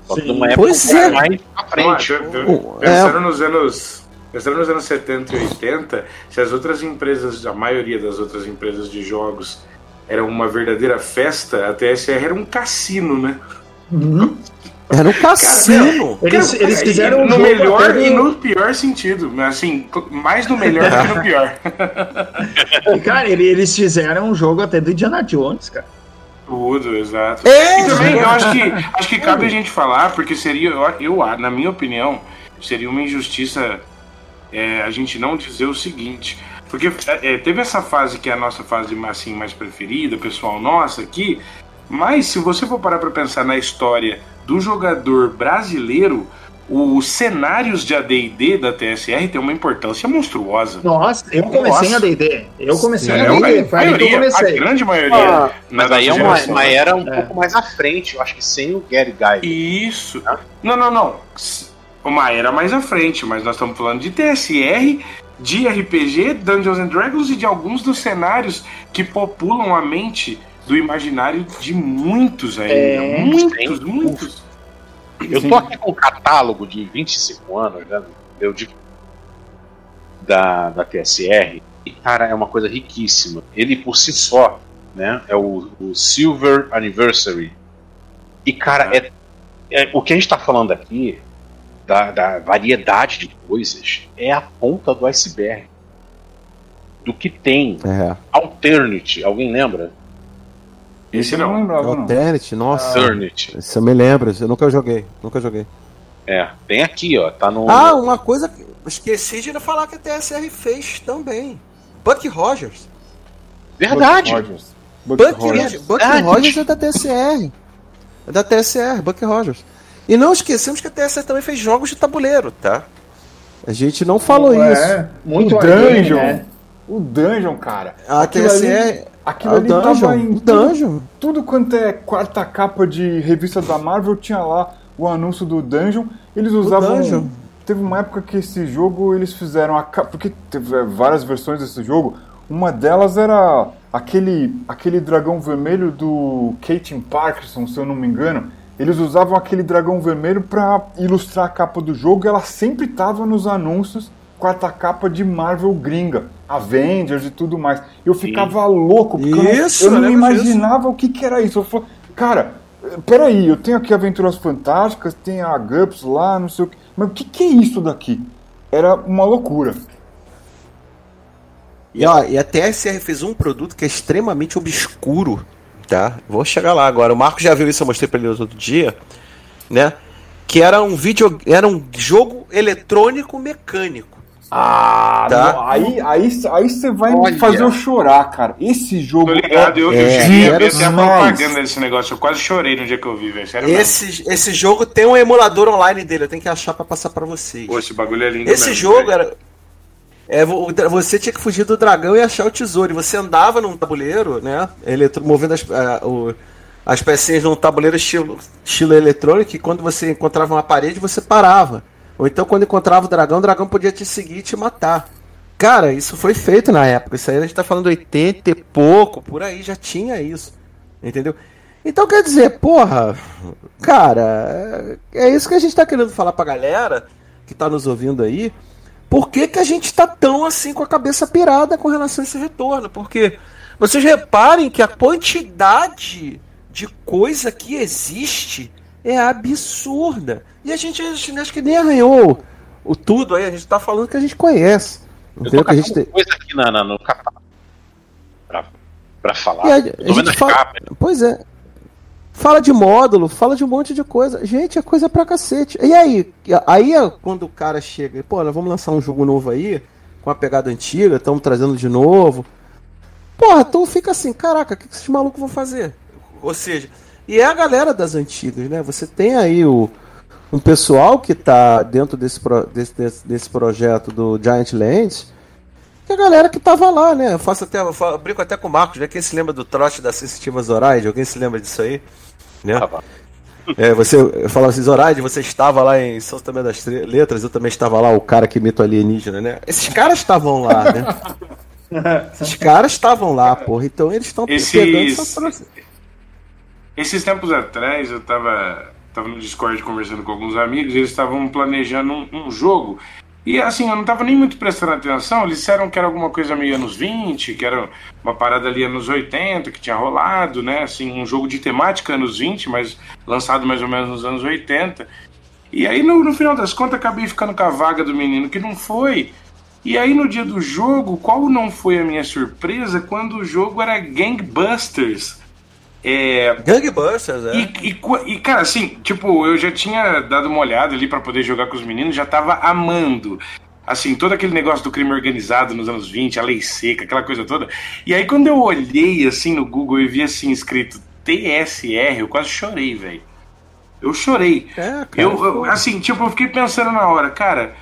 Speaker 1: Só que
Speaker 4: Sim.
Speaker 1: numa época
Speaker 2: Pois é.
Speaker 1: mais à frente.
Speaker 5: Não, eu- eu-
Speaker 2: O-
Speaker 5: Pensando nos anos. Pensando nos anos 70 e 80, se as outras empresas, a maioria das outras empresas de jogos eram uma verdadeira festa, a TSR era um cassino, né?
Speaker 2: Era um cassino.
Speaker 4: Eles,
Speaker 5: Cara,
Speaker 4: eles fizeram um
Speaker 5: no
Speaker 4: jogo
Speaker 5: melhor e no pior sentido, mas assim, mais no melhor do que no *laughs* pior.
Speaker 4: Cara, ele- eles fizeram um jogo até do Indiana Jones, cara.
Speaker 5: Tudo, exato.
Speaker 2: É,
Speaker 5: E também eu acho que, acho que cabe a gente falar, porque seria, eu, eu, na minha opinião, seria uma injustiça é, a gente não dizer o seguinte. Porque é, é, teve essa fase que é a nossa fase assim, mais preferida, pessoal nossa aqui, mas se você for parar para pensar na história do jogador brasileiro, os cenários de AD&D da TSR têm uma importância monstruosa.
Speaker 4: Nossa, eu comecei
Speaker 5: Nossa.
Speaker 4: a D&D. Eu comecei
Speaker 5: É, a
Speaker 4: D&D, foi aí que eu
Speaker 5: maioria, a
Speaker 4: comecei.
Speaker 5: grande maioria.
Speaker 1: Ah, Mas aí é uma, uma era um
Speaker 4: É.
Speaker 1: pouco mais à frente, eu acho que sem o Gary Guy.
Speaker 5: Isso. Não, não, não. Uma era mais à frente, mas nós estamos falando de TSR, de RPG, Dungeons and Dragons e de alguns dos cenários que populam a mente do imaginário de muitos ainda.
Speaker 4: É,
Speaker 5: muitos,
Speaker 1: sim.
Speaker 5: muitos.
Speaker 1: Eu tô aqui com um catálogo de 25 anos, né? Eu de, da, da TSR, e cara, é uma coisa riquíssima. Ele por si só, né? É o, o Silver Anniversary. E cara, é, é- o que a gente tá falando aqui da, da variedade de coisas é a ponta do iceberg. Do que tem.
Speaker 2: É.
Speaker 1: Alternate, alguém lembra?
Speaker 5: Esse
Speaker 3: eu não
Speaker 5: não.
Speaker 3: lembrava, não.
Speaker 2: Alternate, nossa.
Speaker 1: Alternate.
Speaker 2: Isso eu me lembro, eu nunca joguei. Nunca joguei.
Speaker 1: É, tem aqui, ó. Tá no.
Speaker 2: Ah, uma coisa que esqueci de falar que a TSR fez também. Buck Rogers.
Speaker 1: Verdade.
Speaker 3: Buck Rogers. Buck
Speaker 2: Buck,
Speaker 3: Rogers.
Speaker 2: Buck. Rogers é da TSR. É da TSR, Buck Rogers. E não esquecemos que a TSR também fez jogos de tabuleiro, tá? A gente não falou
Speaker 4: É,
Speaker 2: isso.
Speaker 4: Muito
Speaker 3: o Dungeon.
Speaker 4: né?
Speaker 3: O Dungeon, cara.
Speaker 2: A
Speaker 3: Aquilo
Speaker 2: TSR.
Speaker 3: ali- Aquilo
Speaker 2: Ah, o
Speaker 3: ali
Speaker 2: Dungeon,
Speaker 3: tava em
Speaker 2: o
Speaker 3: tudo,
Speaker 2: Dungeon.
Speaker 3: tudo quanto é quarta capa de revista da Marvel, tinha lá o anúncio do Dungeon. Eles usavam.
Speaker 2: Dungeon.
Speaker 3: Teve uma época que esse jogo eles fizeram a capa. Porque teve é, várias versões desse jogo. Uma delas era aquele, aquele dragão vermelho do Caitlin Parkinson, se eu não me engano. Eles usavam aquele dragão vermelho para ilustrar a capa do jogo e ela sempre estava nos anúncios quarta capa de Marvel gringa, Avengers e tudo mais. Eu ficava Sim. louco, porque isso, eu não, eu não imaginava disso. o que, que era isso. Eu falei, cara, peraí, eu tenho aqui Aventuras Fantásticas, tem a GUPS lá, não sei o que. Mas o que, que é isso daqui? Era uma loucura.
Speaker 2: E, ó, e a TSR fez um produto que é extremamente obscuro, tá? Vou chegar lá agora. O Marco já viu isso, eu mostrei pra ele outro dia, né? Que era um vídeo, era um jogo eletrônico mecânico.
Speaker 3: Ah, tá? não, aí, aí, aí você vai Olha. me fazer eu chorar, cara. Esse jogo. Tô
Speaker 5: ligado, é, eu, eu cheguei a ver até a propaganda desse negócio. Eu quase chorei no dia que eu vi, velho.
Speaker 2: Esse, esse jogo tem um emulador online dele, eu tenho que achar pra passar pra vocês.
Speaker 5: Pô, esse bagulho é lindo.
Speaker 2: Esse mesmo, jogo véio. era. É, você tinha que fugir do dragão e achar o tesouro. E você andava num tabuleiro, né? Eletro, movendo as, uh, o, as pecinhas num tabuleiro estilo, estilo eletrônico. E quando você encontrava uma parede, você parava. Ou então, quando encontrava o dragão, o dragão podia te seguir e te matar. Cara, isso foi feito na época. Isso aí a gente tá falando 80 e pouco, por aí já tinha isso. Entendeu? Então quer dizer, porra, cara, é isso que a gente tá querendo falar pra galera que tá nos ouvindo aí. Por que, que a gente tá tão assim com a cabeça pirada com relação a esse retorno? Porque vocês reparem que a quantidade de coisa que existe é absurda. E a gente, a gente acho que nem arranhou o tudo aí, a gente tá falando que a gente conhece.
Speaker 1: Entendeu? que a gente tem coisa aqui na, na, no capa pra, pra falar.
Speaker 2: A, a gente fala, pois é. Fala de módulo, fala de um monte de coisa. Gente, é coisa pra cacete. E aí? Aí é quando o cara chega, pô, nós vamos lançar um jogo novo aí, com a pegada antiga, estamos trazendo de novo. Porra, então fica assim, caraca, o que esses malucos vão fazer? Ou seja, e é a galera das antigas, né? Você tem aí o, um pessoal que está dentro desse, desse, desse, desse, projeto do Giant Lands, que a galera que tava lá, né? Eu faço até, eu brinco até com o Marcos, né? Quem se lembra do trote da Sensitiva Zoraide? Alguém se lembra disso aí? Né? Ah, é, você eu falava assim, Zoraide, você estava lá em São Tomé das Letras, eu também estava lá, o cara que imita o alienígena, né? Esses caras estavam lá, né? *laughs* Esses caras estavam lá, porra. Então eles estão
Speaker 5: Esses... pegando essa esses tempos atrás eu tava, tava no Discord conversando com alguns amigos, eles estavam planejando um, um, jogo. E assim, eu não tava nem muito prestando atenção, eles disseram que era alguma coisa meio anos 20, que era uma parada ali anos 80, que tinha rolado, né? Assim, um jogo de temática anos 20, mas lançado mais ou menos nos anos 80. E aí, no, no final das contas, acabei ficando com a vaga do menino que não foi. E aí, no dia do jogo, qual não foi a minha surpresa quando o jogo era Gangbusters?
Speaker 2: É... Gangbusters, é.
Speaker 5: E, e, e, cara, assim, tipo, eu já tinha dado uma olhada ali para poder jogar com os meninos, já tava amando. Assim, todo aquele negócio do crime organizado nos anos 20, a lei seca, aquela coisa toda. E aí, quando eu olhei, assim, no Google e vi, assim, escrito TSR, eu quase chorei, velho. Eu chorei. É, cara, eu, eu, assim, tipo, eu fiquei pensando na hora, cara,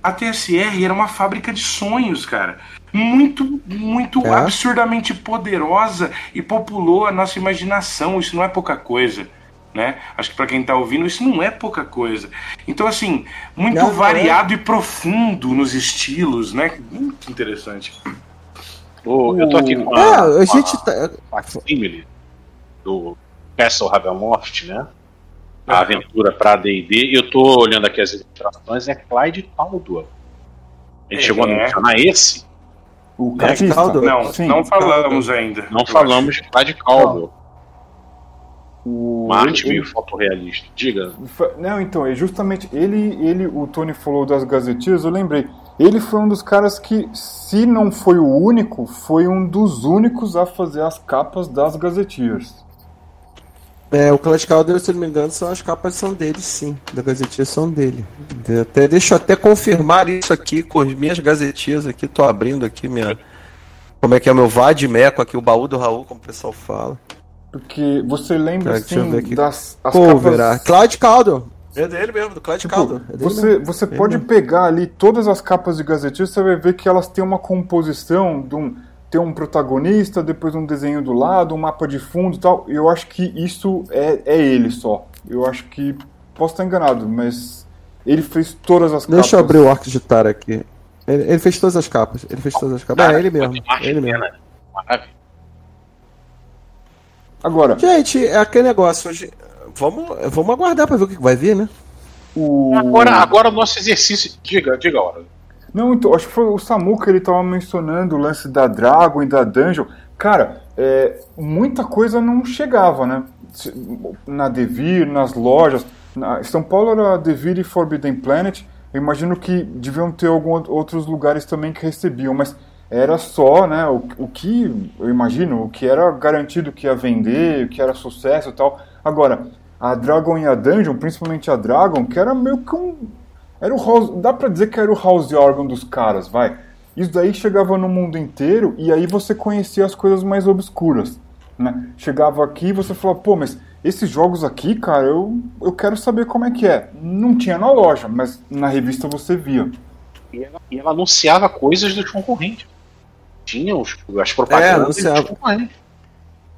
Speaker 5: a TSR era uma fábrica de sonhos, cara muito, muito é. absurdamente poderosa e populou a nossa imaginação. Isso não é pouca coisa. Né? Acho que para quem está ouvindo isso não é pouca coisa. Então assim, muito não, variado é. e profundo nos estilos, né? Muito interessante.
Speaker 1: Oh, eu tô aqui com a, é, a gente tá... facsimile do Castle Ravenloft, né? A aventura para D&D. Eu tô olhando aqui as ilustrações, é Clyde Caldwell. A gente é. chegou a mencionar esse.
Speaker 5: O Catista? Não, Sim, não falamos ainda.
Speaker 1: Não falamos acho. de Caldwell. O Marte meio fotorrealista. Diga.
Speaker 3: Não, então, é justamente ele, ele, o Tony falou das gazetias, eu lembrei. Ele foi um dos caras que, se não foi o único, foi um dos únicos a fazer as capas das gazetias.
Speaker 2: É, o Clash Calder, se não me engano, são as capas são dele, sim. Da gazetinha são dele. Até, deixa eu até confirmar isso aqui com as minhas gazetias aqui. Tô abrindo aqui minha. Como é que é o meu Vadmeco aqui, o baú do Raul, como o pessoal fala.
Speaker 3: Porque você lembra, assim, das
Speaker 2: as Cover, capas... Clyde Calder. É dele mesmo, do Clyde tipo, Calder.
Speaker 3: É você você pode pegar ali todas as capas de gazetias, você vai ver que elas têm uma composição de um ter um protagonista, depois um desenho do lado, um mapa de fundo e tal. Eu acho que isso é, é ele só. Eu acho que. Posso estar enganado, mas ele fez todas as
Speaker 2: Deixa capas. eu abrir o arco de Tar aqui. É, Ele, ele fez todas as capas. Ele fez todas as capas.
Speaker 1: Cara,
Speaker 2: é ele mesmo.
Speaker 1: Martin
Speaker 2: Ele mesmo.
Speaker 3: Agora,
Speaker 2: Gente, é aquele negócio. Hoje, vamos, vamos aguardar pra ver o que vai vir, né?
Speaker 3: o.
Speaker 1: Agora, agora o nosso exercício. Diga, diga a hora.
Speaker 3: Não, então, acho que foi o Samuka ele tava mencionando o lance da Dragon e da Dungeon. Cara, é, muita coisa não chegava, né? Na Devir, nas lojas. Na, São Paulo era Devir e Forbidden Planet. Eu imagino que deviam ter alguns outros lugares também que recebiam, mas era só, né? O, o que, eu imagino, o que era garantido que ia vender, o que era sucesso e tal. Agora, a Dragon e a Dungeon, principalmente a Dragon, que era meio que um era o house, dá pra dizer que era o house organ dos caras, vai. Isso daí chegava no mundo inteiro e aí você conhecia as coisas mais obscuras, né? Chegava aqui e você falava, pô, mas esses jogos aqui, cara, eu, eu quero saber como é que é. Não tinha na loja, mas na revista você via.
Speaker 1: E ela, e ela anunciava coisas dos concorrentes. Tinha os, as propagandas
Speaker 2: É,
Speaker 1: dos concorrentes.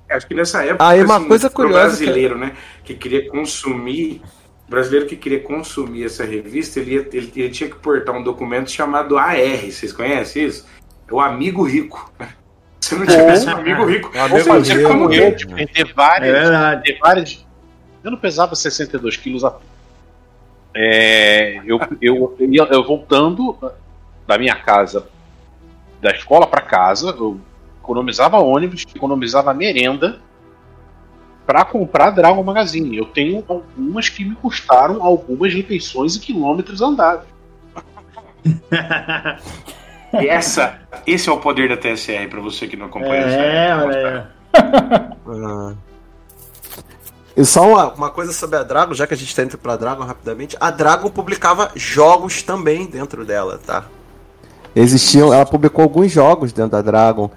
Speaker 5: Acho que nessa época,
Speaker 2: Aí uma
Speaker 5: assim,
Speaker 2: coisa curiosa
Speaker 5: brasileiro, né, que queria consumir, o brasileiro que queria consumir essa revista, ele, ia- ele, ele tinha que portar um documento chamado AR. Vocês conhecem isso? É o amigo rico. *laughs* Se não tivesse um amigo rico,
Speaker 2: amigo
Speaker 5: você não tinha como
Speaker 2: é.
Speaker 1: Eu, tipo, ter
Speaker 4: É
Speaker 1: várias,
Speaker 4: verdade.
Speaker 1: ter várias. Eu não pesava 62 quilos a. É, eu, eu, eu, ia- eu voltando da minha casa, da escola para casa, eu economizava ônibus, economizava merenda para comprar Dragon Magazine. Eu tenho algumas que me custaram algumas refeições e quilômetros andados. *laughs*
Speaker 5: E essa, esse é o poder da TSR para você que não acompanha essa
Speaker 4: É, aí.
Speaker 2: Ah. E só uma, uma coisa sobre a Dragon, já que a gente está indo pra Dragon rapidamente, a Dragon publicava jogos também dentro dela, tá? Existiam, ela publicou alguns jogos dentro da Dragon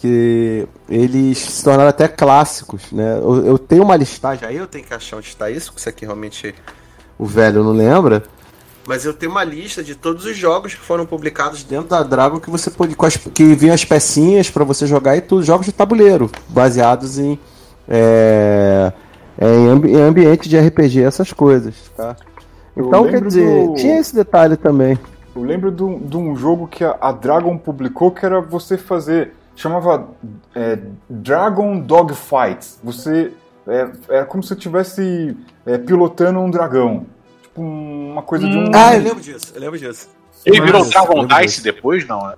Speaker 2: que eles se tornaram até clássicos, né? Eu, eu tenho uma listagem aí, eu tenho que achar onde está isso, porque isso aqui realmente o velho não lembra. Mas eu tenho uma lista de todos os jogos que foram publicados dentro da Dragon que você pode. as- que vinham as pecinhas para você jogar e tudo, jogos de tabuleiro, baseados em. é, é, em, ambi- em ambiente de RPG, essas coisas, tá? Então, quer dizer,
Speaker 3: do-
Speaker 2: tinha esse detalhe também.
Speaker 3: Eu lembro de um, de um jogo que a, a Dragon publicou que era você fazer. Chamava é, Dragon Dogfights. Você. É, era como se você estivesse é, pilotando um dragão. Tipo, uma coisa de um.
Speaker 2: Ah, eu lembro disso, eu lembro disso.
Speaker 1: Ele virou
Speaker 2: Mas-
Speaker 1: Dragon Dice depois, não? né?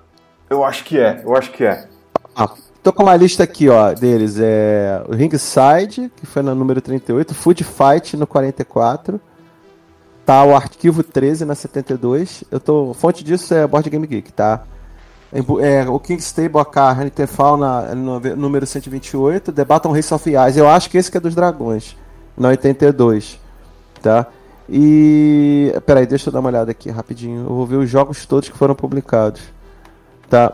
Speaker 3: Eu acho que é, eu acho que é.
Speaker 2: Tô com uma lista aqui, ó, deles. É o Ringside, que foi no número 38, Food Fight no 44. Tá o Arquivo 13 na 72. Eu tô. Fonte disso é Board Game Geek, tá? Em- É, o King's Table AK Renterfall na no número 128, The Battle Race of Ice. Eu acho que esse que é dos dragões, na 82, tá? E. Peraí, deixa eu dar uma olhada aqui rapidinho. Eu vou ver os jogos todos que foram publicados. Tá?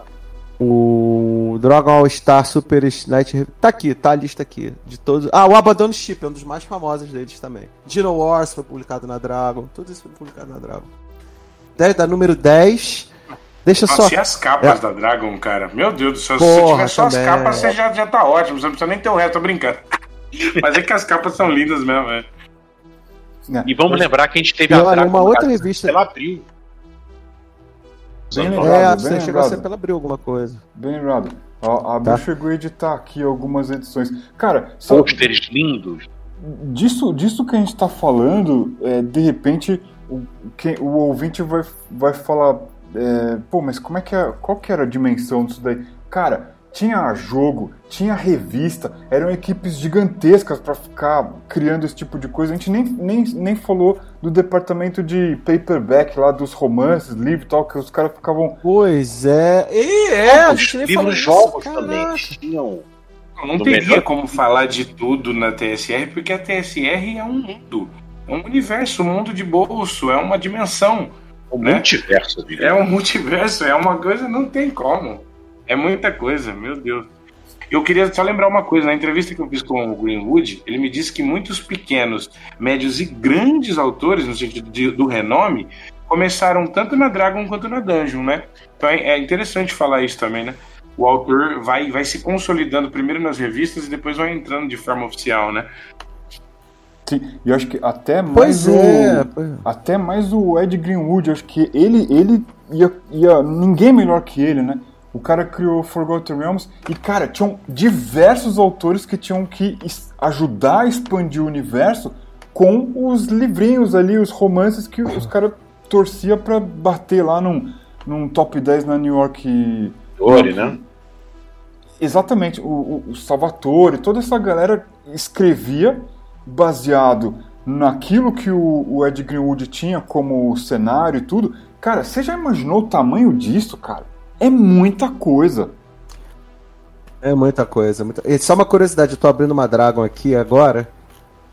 Speaker 2: O Dragon All Star Super Night. Tá aqui, tá a lista aqui. De todos. Ah, o Abaddon Ship é um dos mais famosos deles também. Dino Wars foi publicado na Dragon. Tudo isso foi publicado na Dragon. 10, da número 10. Deixa só.
Speaker 5: E as capas
Speaker 2: É.
Speaker 5: da Dragon, cara? Meu Deus do céu, se
Speaker 2: Porra,
Speaker 5: você tiver só
Speaker 2: também.
Speaker 5: as capas, você já, já tá ótimo. Você não precisa nem ter o resto, tô brincando. *laughs* Mas é que as capas são lindas mesmo, é.
Speaker 3: né?
Speaker 1: E vamos lembrar que a gente teve
Speaker 2: E
Speaker 1: a
Speaker 2: olha,
Speaker 1: Dragon
Speaker 2: uma outra
Speaker 1: Magazine
Speaker 2: revista-
Speaker 1: Ela abriu.
Speaker 3: Bem
Speaker 2: É,
Speaker 3: lembrado,
Speaker 2: você
Speaker 3: bem
Speaker 2: chegou a ser
Speaker 3: lembrado.
Speaker 2: pela Abril alguma coisa.
Speaker 3: Bem lembrado. A, a
Speaker 2: Tá.
Speaker 3: Chegou a editar aqui algumas edições. Cara, só,
Speaker 1: Pôsteres lindos.
Speaker 3: disso, disso que a gente tá falando, é, de repente o, quem, o ouvinte vai, vai falar, é, pô, mas como é que é, qual que era a dimensão disso daí? Cara, tinha jogo, tinha revista, eram equipes gigantescas para ficar criando esse tipo de coisa. A gente nem, nem, nem falou do departamento de paperback lá dos romances, livro e tal, que os caras ficavam.
Speaker 2: Pois é. E é, a
Speaker 1: Os
Speaker 2: gente nem falou
Speaker 1: livros
Speaker 2: isso,
Speaker 1: jogos
Speaker 2: caraca.
Speaker 1: também tinham.
Speaker 5: Não
Speaker 1: Do
Speaker 5: teria
Speaker 1: melhor.
Speaker 5: como falar de tudo na TSR, porque a TSR é um mundo. É um universo, um mundo de bolso, é uma dimensão.
Speaker 1: O
Speaker 5: Né?
Speaker 1: multiverso, diria.
Speaker 5: É um multiverso, é uma coisa, não tem como. É muita coisa, meu Deus. Eu queria só lembrar uma coisa, na entrevista que eu fiz com o Greenwood, ele me disse que muitos pequenos, médios e grandes autores, no sentido de- do renome, começaram tanto na Dragon quanto na Dungeon, né? Então é é interessante falar isso também, né? O autor vai, vai se consolidando primeiro nas revistas e depois vai entrando de forma oficial, né?
Speaker 3: Sim, E eu acho que até mais
Speaker 2: Pois
Speaker 3: o.
Speaker 2: é. pois é.
Speaker 3: Até mais o Ed Greenwood, acho que ele, ele ia, ia, ninguém melhor que ele, né? O cara criou Forgotten Realms e, cara, tinham diversos autores que tinham que ajudar a expandir o universo com os livrinhos ali, os romances que os caras torcia para bater lá num, num top 10 na New York.
Speaker 1: Ori, né?
Speaker 3: Exatamente, o, o Salvatore, toda essa galera escrevia baseado naquilo que o, o Ed Greenwood tinha como cenário e tudo. Cara, você já imaginou o tamanho disso, cara? É muita coisa.
Speaker 2: É muita coisa. Muita... E só uma curiosidade, eu tô abrindo uma Dragon aqui agora,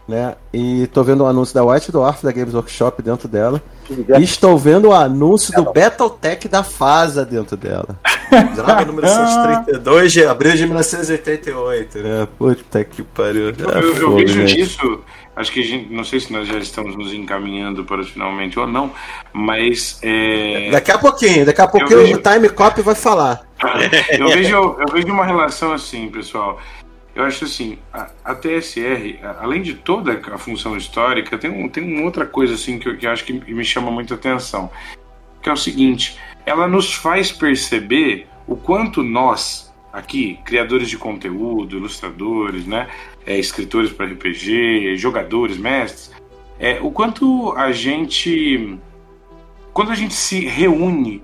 Speaker 2: né? E tô vendo o anúncio da White Dwarf da Games Workshop dentro dela. E estou vendo o anúncio do Battletech da FASA dentro dela. *laughs* Dragon número 132 de abril de 1988, né? Puta que pariu.
Speaker 5: É eu, eu vejo disso. Acho que a gente, não sei se nós já estamos nos encaminhando para finalmente ou não, mas. É...
Speaker 2: Daqui a pouquinho, daqui a pouquinho vejo... o Time Cop vai falar. *laughs*
Speaker 5: eu, vejo, eu vejo uma relação assim, pessoal. Eu acho assim, a, a TSR, a, além de toda a função histórica, tem, um, tem uma outra coisa assim que eu, que eu acho que me chama muita atenção, que é o seguinte, ela nos faz perceber o quanto nós, aqui, criadores de conteúdo, ilustradores, né, é, escritores para RPG, jogadores, mestres, é, o quanto a gente, quando a gente se reúne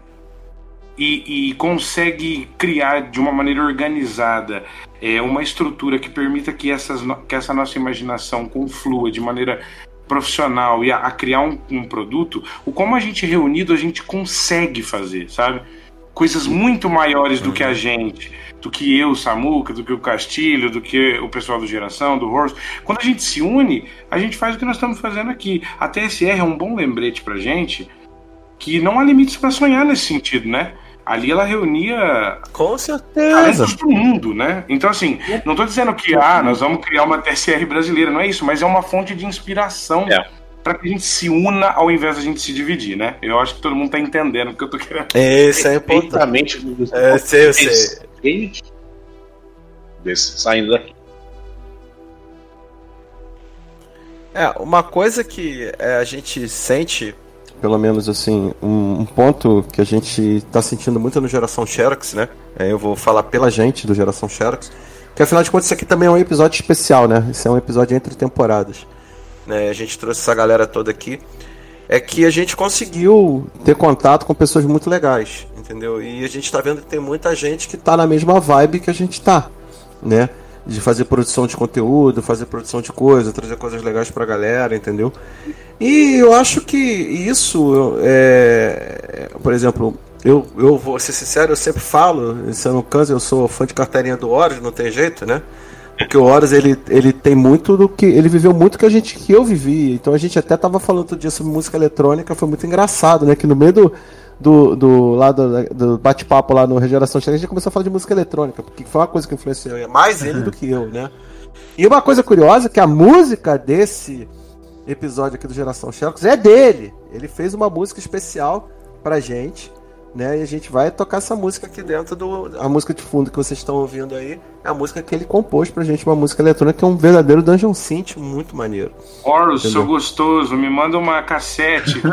Speaker 5: e, e consegue criar de uma maneira organizada é, uma estrutura que permita que, essas, que essa nossa imaginação conflua de maneira profissional e a, a criar um, um, produto, o como a gente reunido a gente consegue fazer, sabe? Coisas muito maiores do que a gente, do que eu, Samuca, do que o Castilho, do que o pessoal do Geração, do Horse. Quando a gente se une, a gente faz o que nós estamos fazendo aqui. A TSR é um bom lembrete pra gente que não há limites para sonhar nesse sentido, né? Ali ela reunia
Speaker 2: com certeza
Speaker 5: do mundo, né? Então assim, não estou dizendo que ah, nós vamos criar uma TSR brasileira, não é isso, mas é uma fonte de inspiração é. para que a gente se una ao invés de a gente se dividir, né? Eu acho que todo mundo está entendendo o que eu estou querendo.
Speaker 2: Esse é importante.
Speaker 1: É, sei, eu sei. Desse, saindo daqui.
Speaker 2: É, uma coisa que é, a gente sente pelo menos assim, um, um ponto que a gente está sentindo muito no Geração Xerox, né? É, eu vou falar pela gente do Geração Xerox, que afinal de contas isso aqui também é um episódio especial, né? Isso é um episódio entre temporadas. Né? A gente trouxe essa galera toda aqui. É que a gente conseguiu ter contato com pessoas muito legais, entendeu? E a gente está vendo que tem muita gente que está na mesma vibe que a gente está, né? De fazer produção de conteúdo, fazer produção de coisa, trazer coisas legais pra galera, entendeu? E eu acho que isso, é, por exemplo, eu, eu vou ser sincero, eu sempre falo, se eu não canso, eu sou fã de carteirinha do Horus, não tem jeito, né? Porque o Horus, ele, ele tem muito do que. Ele viveu muito que a gente que eu vivi. Então a gente até tava falando outro dia sobre música eletrônica, foi muito engraçado, né? Que no meio do, do, do lado do bate-papo lá no Regeneração Chega, a gente começou a falar de música eletrônica, porque foi uma coisa que influenciou mais ele do que eu, né? E uma coisa curiosa é que a música desse episódio aqui do Geração Xerox é dele. Ele fez uma música especial pra gente, né? E a gente vai tocar essa música aqui dentro do. A música de fundo que vocês estão ouvindo aí é a música que ele compôs pra gente, uma música eletrônica que é um verdadeiro dungeon synth muito maneiro.
Speaker 5: Horus, sou gostoso, me manda uma cassete. *laughs*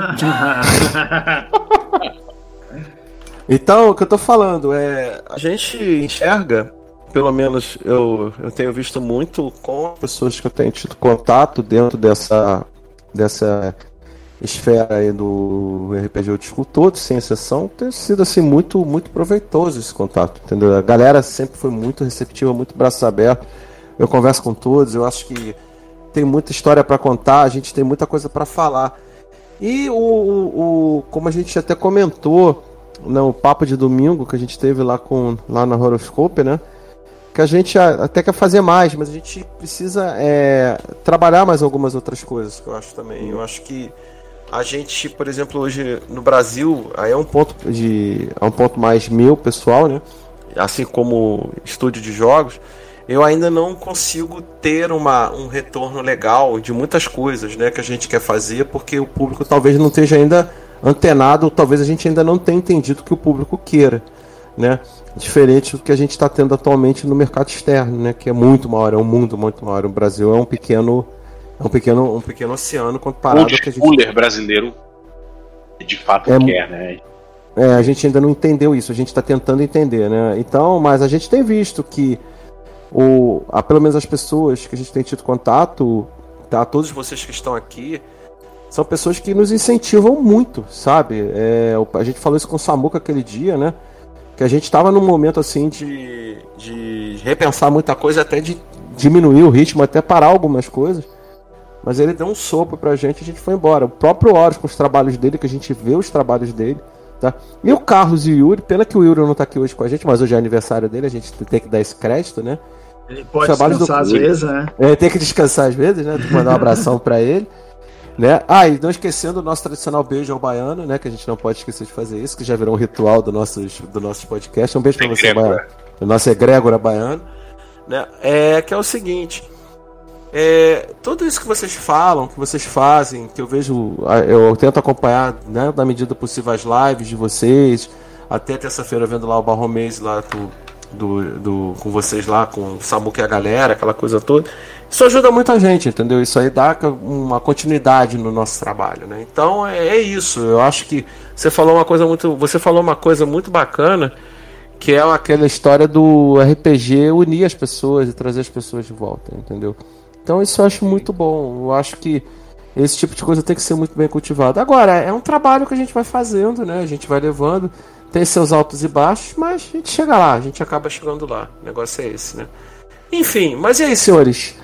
Speaker 2: então, o que eu tô falando é. A gente enxerga pelo menos eu, eu tenho visto muito com pessoas que eu tenho tido contato dentro dessa, dessa esfera aí do RPG Eu Disco todo, sem exceção, tem sido assim muito, muito proveitoso esse contato, entendeu? A galera sempre foi muito receptiva, muito braços abertos. Eu converso com todos, eu acho que tem muita história para contar, a gente tem muita coisa para falar. E o, o, o, como a gente até comentou no papo de domingo que a gente teve lá com lá na Horoscope, né? que a gente até quer fazer mais, mas a gente precisa é, trabalhar mais algumas outras coisas que eu acho também. Eu acho que a gente, por exemplo, hoje no Brasil, aí é um ponto de é um ponto mais meu pessoal, né? Assim como estúdio de jogos, eu ainda não consigo ter uma, um retorno legal de muitas coisas, né, que a gente quer fazer, porque o público talvez não esteja ainda antenado, talvez a gente ainda não tenha entendido o que o público queira, né? diferente do que a gente está tendo atualmente no mercado externo, né? Que é muito maior, é um mundo muito maior. O Brasil é um pequeno, é um pequeno, um pequeno oceano comparado
Speaker 1: o que a gente... brasileiro de fato é, quer, né?
Speaker 2: É, a gente ainda não entendeu isso, a gente está tentando entender, né? Então, mas a gente tem visto que o, a, pelo menos as pessoas que a gente tem tido contato, tá? Todos vocês que estão aqui, são pessoas que nos incentivam muito, sabe? É, a gente falou isso com o Samuca aquele dia, né? Que a gente estava num momento assim de, de repensar muita coisa, até de diminuir o ritmo, até parar algumas coisas. Mas ele deu um sopro pra gente e a gente foi embora. O próprio Horus com os trabalhos dele, que a gente vê os trabalhos dele. Tá? E o Carlos e o Yuri, pena que o Yuri não tá aqui hoje com a gente, mas hoje é aniversário dele, a gente tem que dar esse crédito, né?
Speaker 4: Ele pode descansar do... às vezes, né?
Speaker 2: É, tem que descansar às vezes, né? Tem que mandar um abração pra ele. Né? Ah, e não esquecendo o nosso tradicional beijo ao baiano, né? Que a gente não pode esquecer de fazer isso, que já virou um ritual do nossos, do nosso podcast. Um beijo pra você, baiano. O nosso egrégora baiano. Né? É que é o seguinte. É, tudo isso que vocês falam, que vocês fazem, que eu vejo, eu tento acompanhar, né, na medida possível as lives de vocês, até terça-feira vendo lá o Barromês lá do, do, do, com vocês lá, com o e a galera, aquela coisa toda. Isso ajuda muita gente, entendeu? Isso aí dá uma continuidade no nosso trabalho, né? Então é, é isso. Eu acho que você falou uma coisa muito, você falou uma coisa muito bacana, que é aquela história do RPG unir as pessoas e trazer as pessoas de volta, entendeu? Então isso eu acho muito bom. Eu acho que esse tipo de coisa tem que ser muito bem cultivado. Agora, é um trabalho que a gente vai fazendo, né? A gente vai levando, tem seus altos e baixos, mas a gente chega lá, a gente acaba chegando lá. O negócio é esse, né? Enfim, mas e aí, senhores?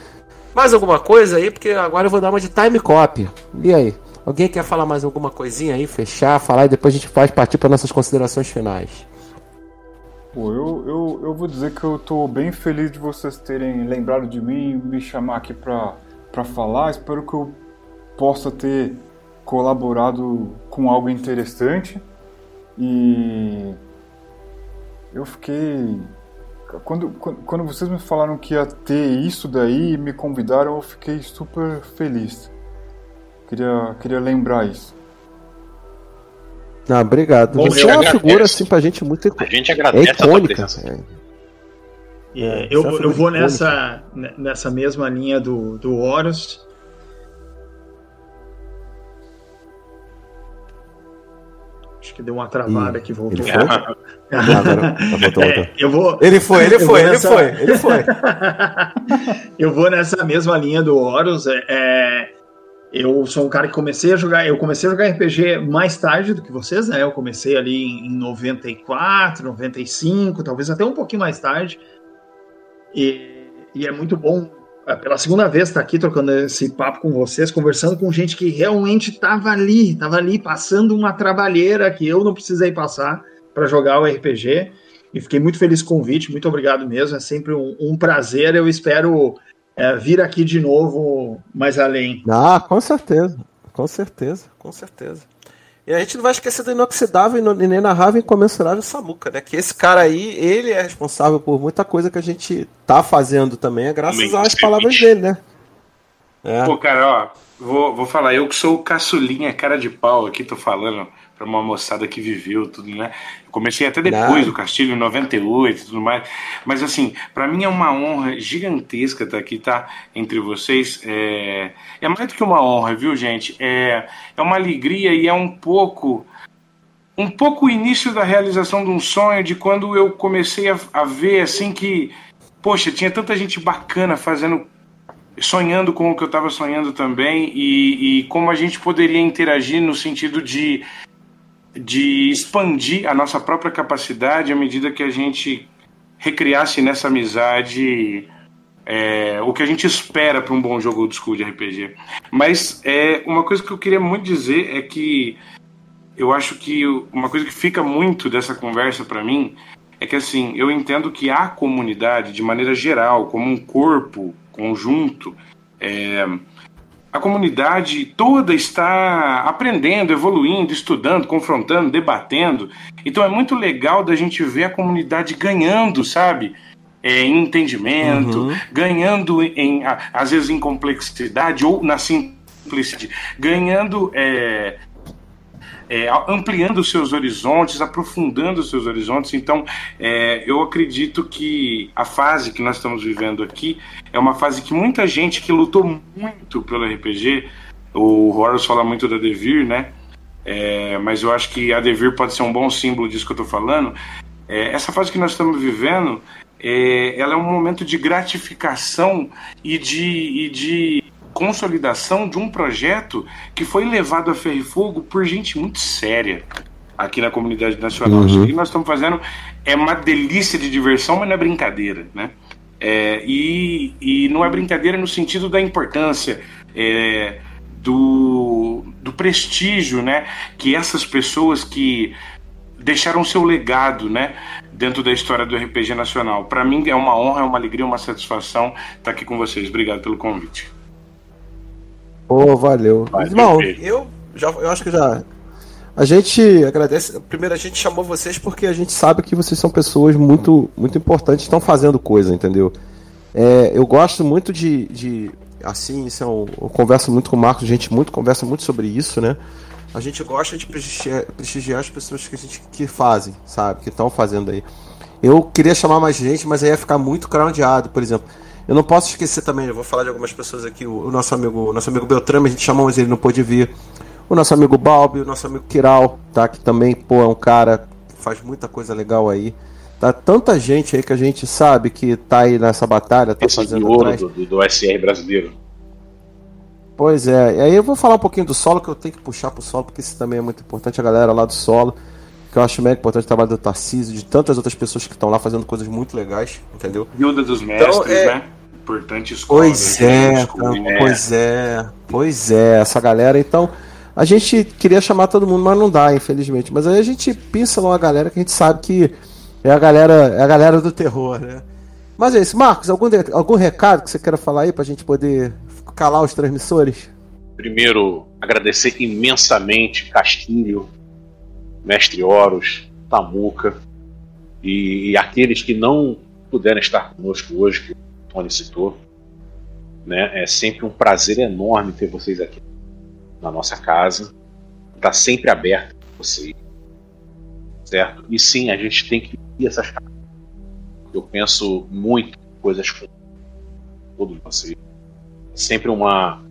Speaker 2: Mais alguma coisa aí? Porque agora eu vou dar uma de time copy. E aí? Alguém quer falar mais alguma coisinha aí, fechar, falar e depois a gente faz partir para nossas considerações finais?
Speaker 3: Pô, eu, eu, eu vou dizer que eu tô bem feliz de vocês terem lembrado de mim, me chamar aqui pra, pra falar. Espero que eu possa ter colaborado com algo interessante. E eu fiquei. Quando, quando vocês me falaram que ia ter isso daí e me convidaram, eu fiquei super feliz. Queria, queria lembrar isso.
Speaker 2: Ah, obrigado. Bom, Você é uma agradece. figura assim pra gente muito
Speaker 1: A gente agradece é icônica.
Speaker 4: É. É, eu, eu vou nessa, nessa mesma linha do, do Horus. Acho que deu uma travada que voltou. Ele foi? *laughs* Agora, voltou, é, eu vou,
Speaker 2: ele foi, ele foi, ele nessa... foi, ele foi. *laughs*
Speaker 4: eu vou nessa mesma linha do Horus. É, é eu sou um cara que comecei a jogar, eu comecei a jogar RPG mais tarde do que vocês, né? Eu comecei ali em 94, 95, talvez até um pouquinho mais tarde. E, e é muito bom é, pela segunda vez estar aqui trocando esse papo com vocês, conversando com gente que realmente estava ali, estava ali passando uma trabalheira que eu não precisei passar para jogar o RPG. E fiquei muito feliz com o convite, muito obrigado mesmo. É sempre um, um prazer. Eu espero é, vir aqui de novo mais além.
Speaker 2: Ah, com certeza, com certeza, com certeza. E a gente não vai esquecer do inoxidável e inenarrável e incomensurável Samuca, né? Que esse cara aí, ele é responsável por muita coisa que a gente tá fazendo também, é graças às palavras dele, né?
Speaker 5: É. Pô, cara, ó, vou, vou falar, eu que sou o caçulinha, cara de pau aqui, tô falando para uma moçada que viveu tudo, né? comecei até depois do Castilho, em 98 e tudo mais. Mas, assim, para mim é uma honra gigantesca estar aqui, tá? Entre vocês. É, é mais do que uma honra, viu, gente? É, é uma alegria e é um pouco. Um pouco o início da realização de um sonho, de quando eu comecei a, a ver, assim, que. Poxa, tinha tanta gente bacana fazendo sonhando com o que eu estava sonhando também e, e, como a gente poderia interagir no sentido de de expandir a nossa própria capacidade à medida que a gente recriasse nessa amizade é, o que a gente espera para um bom jogo old school de RPG. Mas é, uma coisa que eu queria muito dizer é que eu acho que uma coisa que fica muito dessa conversa para mim é que assim eu entendo que a comunidade de maneira geral como um corpo conjunto é, a comunidade toda está aprendendo, evoluindo, estudando, confrontando, debatendo. Então é muito legal da gente ver a comunidade ganhando, sabe? É, em entendimento, uhum. ganhando em, às vezes em complexidade ou na simplicidade, ganhando é, é, ampliando os seus horizontes, aprofundando os seus horizontes. Então, é, eu acredito que a fase que nós estamos vivendo aqui é uma fase que muita gente que lutou muito pelo RPG, o Horus fala muito da Devir, né? é, mas eu acho que a Devir pode ser um bom símbolo disso que eu estou falando. É, essa fase que nós estamos vivendo, é, ela é um momento de gratificação e de, e de consolidação de um projeto que foi levado a ferro e fogo por gente muito séria aqui na comunidade nacional. Uhum. Isso que nós estamos fazendo é uma delícia de diversão, mas não é brincadeira, né? É, e, e não é brincadeira no sentido da importância, é, do, do prestígio, né? Que essas pessoas que deixaram seu legado, né? Dentro da história do RPG nacional. Para mim é uma honra, é uma alegria, uma satisfação estar aqui com vocês. Obrigado pelo convite.
Speaker 2: Pô, oh, valeu. Vai, Irmão, eu, já, eu acho que já a gente agradece. Primeiro, a gente chamou vocês porque a gente sabe que vocês são pessoas muito, muito importantes, estão fazendo coisa, entendeu? É, eu gosto muito de, de assim, isso é um, eu converso muito com o Marcos, a gente muito conversa muito sobre isso, né? A gente gosta de prestigiar, prestigiar as pessoas que a gente que fazem, sabe? Que estão fazendo aí. Eu queria chamar mais gente, mas aí ia ficar muito crowdado, por exemplo. Eu não posso esquecer também, eu vou falar de algumas pessoas aqui, o, o nosso amigo, o nosso amigo Beltrame, a gente chamou, mas ele não pôde vir o nosso amigo Balbi, o nosso amigo Kiral, tá? Que também, pô, é um cara que faz muita coisa legal aí. Tá tanta gente aí que a gente sabe que tá aí nessa batalha, tá
Speaker 1: Esse fazendo ouro atrás. Do, do SR brasileiro.
Speaker 2: Pois é, e aí eu vou falar um pouquinho do solo, que eu tenho que puxar pro solo, porque isso também é muito importante, a galera lá do solo, que eu acho mega importante o trabalho do Tarcísio, de tantas outras pessoas que estão lá fazendo coisas muito legais, entendeu?
Speaker 5: Guilda dos então, Mestres, então, é... né? Importante
Speaker 2: escola. Pois é, escola, é, pois é, pois é, essa galera, então... A gente queria chamar todo mundo, mas não dá, infelizmente. Mas aí a gente pinça uma galera que a gente sabe que é a galera, é a galera do terror, né? Mas é isso. Marcos, algum, algum recado que você queira falar aí pra gente poder calar os transmissores?
Speaker 1: Primeiro, agradecer imensamente Castilho, Mestre Horus, Tamuca e, e aqueles que não puderam estar conosco hoje, que o Tony citou. Né? É sempre um prazer enorme ter vocês aqui na nossa casa, está sempre aberto para você, certo? E sim, a gente tem que ir essas casas. Eu penso muito em coisas com todos vocês. É sempre uma,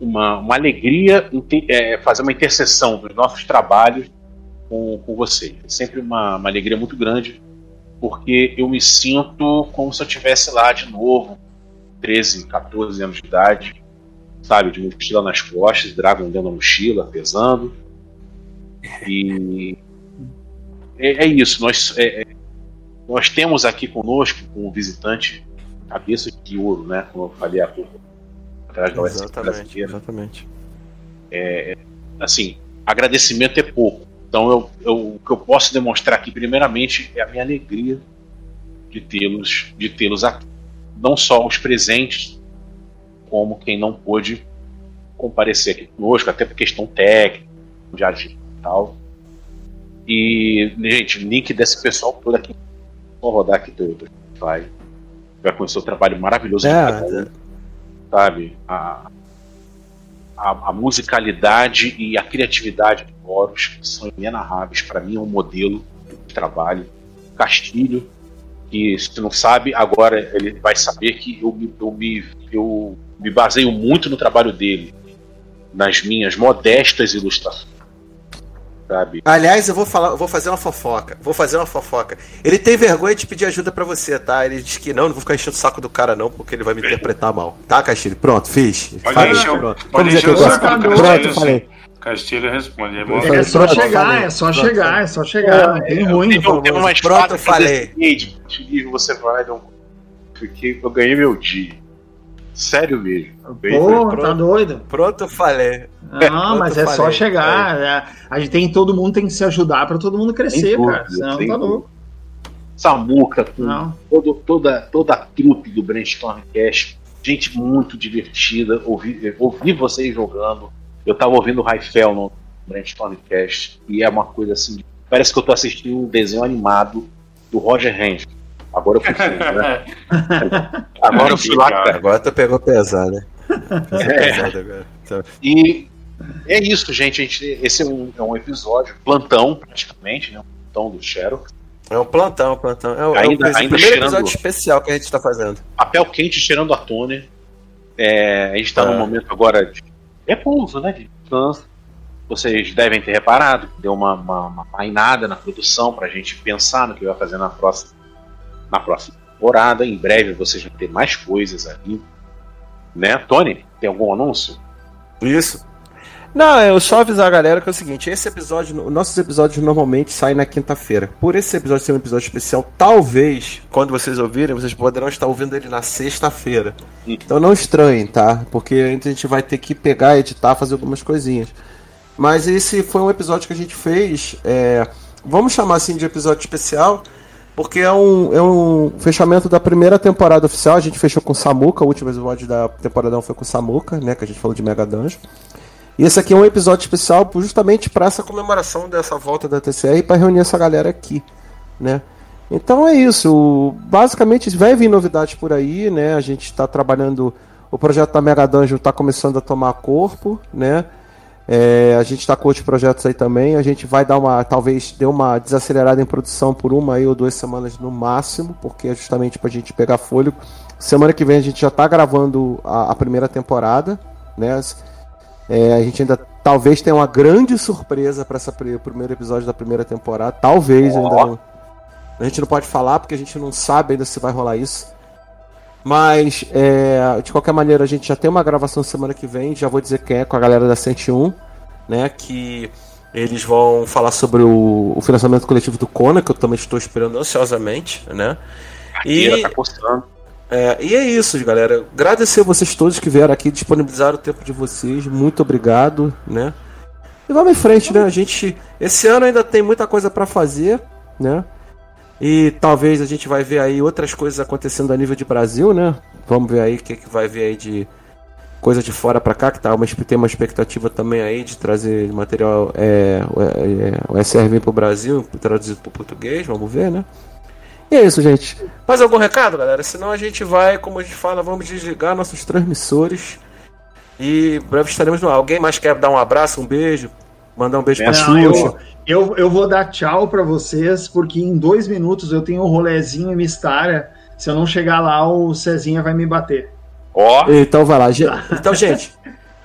Speaker 1: uma, uma alegria é, fazer uma interseção dos nossos trabalhos com, com vocês. É sempre uma, uma alegria muito grande, porque eu me sinto como se eu estivesse lá de novo, 13, 14 anos de idade, sabe, de mochila nas costas, Dragon dentro da mochila, pesando. E é, é isso, nós, é, é nós temos aqui conosco um visitante cabeça de ouro, né? Como eu falei há pouco, atrás da
Speaker 2: exatamente, exatamente.
Speaker 1: É, assim, agradecimento é pouco. Então eu, eu, o que eu posso demonstrar aqui primeiramente é a minha alegria de tê-los de tê-los aqui. Não só os presentes, como quem não pôde comparecer aqui conosco, até por questão técnica, de agir e tal. E, gente, link desse pessoal todo aqui. Vou rodar aqui do Spotify. Vai conhecer o trabalho maravilhoso é, de é. sabe? A, a, a, musicalidade e a criatividade de Horus são inenarráveis. Para mim, é um modelo de trabalho. Castilho, que se não sabe, agora ele vai saber que eu, eu, me, eu me baseio muito no trabalho dele, nas minhas modestas ilustrações. Sabe?
Speaker 2: Aliás, eu vou falar, eu vou fazer uma fofoca. Vou fazer uma fofoca. Ele tem vergonha de pedir ajuda para você, tá? Ele diz que não, não vou ficar enchendo o saco do cara, não, porque ele vai me interpretar mal. Tá, Castilho? Pronto, fiz.
Speaker 5: Pode falei, encher, pronto. Pode encher o saco Pronto, falei. Castilho responde. É,
Speaker 4: é, é só chegar, é só chegar, é só chegar. Não tem ruim,
Speaker 1: por favor. Pronto, eu falei. Você vai, não. Porque eu ganhei meu dia. Sério mesmo.
Speaker 4: Pô, pronto, tá doido?
Speaker 2: Pronto, eu falei.
Speaker 4: Não, mas é falei, só chegar. É. A gente tem, todo mundo tem que se ajudar para todo mundo crescer, dúvida, cara. Senão tá louco.
Speaker 1: Samuca, com todo, toda, toda a trupe do Brainstorm Cash, gente muito divertida. Ouvi, ouvi vocês jogando. Eu tava ouvindo o Raifel no Brainstorm Cast e é uma coisa assim. Parece que eu tô assistindo um desenho animado do Roger Ranger. Agora eu fui né? *laughs* Agora eu fui lá.
Speaker 2: Agora tu pegou pesado, né?
Speaker 1: É. Pesado agora. Então... E é isso, gente. gente esse é um, é um, episódio, plantão, praticamente, né? Um plantão do Xerox.
Speaker 2: É um plantão, plantão. É, o, ainda, é o ainda primeiro episódio especial que a gente está fazendo.
Speaker 1: Papel quente cheirando a Tony. É, a gente está ah. num momento agora de repouso, né? De descanso. vocês devem ter reparado, deu uma, uma, uma mainada na produção para a gente pensar no que vai fazer na próxima, na próxima temporada. Em breve vocês vão ter mais coisas ali. Né, Tony? Tem algum anúncio?
Speaker 2: Isso. Não, eu só avisar a galera que é o seguinte: esse episódio, nossos episódios normalmente saem na quinta-feira. Por esse episódio ser um episódio especial, talvez, quando vocês ouvirem, vocês poderão estar ouvindo ele na sexta-feira. Então não estranhem, tá? Porque a gente vai ter que pegar, editar, fazer algumas coisinhas. Mas esse foi um episódio que a gente fez. É, vamos chamar assim de episódio especial, porque é um, é um fechamento da primeira temporada oficial. A gente fechou com Samuka, o último episódio da temporada foi com Samuka, né? Que a gente falou de Mega Dungeon. E esse aqui é um episódio especial justamente para essa comemoração dessa volta da TCR e para reunir essa galera aqui, né? Então é isso. Basicamente vai vir novidades por aí, né? A gente está trabalhando. O projeto da Mega Dungeon está começando a tomar corpo, né? É, a gente está com outros projetos aí também. A gente vai dar uma, talvez, dê uma desacelerada em produção por uma aí ou duas semanas no máximo, porque é justamente para a gente pegar fôlego. Semana que vem a gente já está gravando a, a, primeira temporada, né? É, a gente ainda talvez tenha uma grande surpresa para o primeiro episódio da primeira temporada. Talvez oh. ainda não. A gente não pode falar porque a gente não sabe ainda se vai rolar isso. Mas, é, de qualquer maneira, a gente já tem uma gravação semana que vem. Já vou dizer quem é com a galera da 101, né? Que eles vão falar sobre o, o financiamento coletivo do Kona, que eu também estou esperando ansiosamente, né?
Speaker 1: E, tá
Speaker 2: é, e é isso, galera. Agradecer a vocês todos que vieram aqui, disponibilizaram o tempo de vocês. Muito obrigado, né? E vamos em frente, né? A gente. Esse ano ainda tem muita coisa para fazer, né? E talvez a gente vai ver aí outras coisas acontecendo a nível de Brasil, né? Vamos ver aí o que, que vai ver aí de coisa de fora para cá, que tá uma, tem uma expectativa também aí de trazer material, é, é, o SR vir pro Brasil, traduzido para português, vamos ver, né? E é isso, gente. Mais algum recado, galera? Senão a gente vai, como a gente fala, vamos desligar nossos transmissores. E breve estaremos no ar. Alguém mais quer dar um abraço, um beijo? Mandar um beijo pra Xuxa?
Speaker 4: Eu, eu, eu vou dar tchau para vocês, porque em dois minutos eu tenho um rolezinho em Mistara. Se eu não chegar lá, o Cezinha vai me bater.
Speaker 2: Ó. Oh. Então vai lá. *laughs* Então, gente,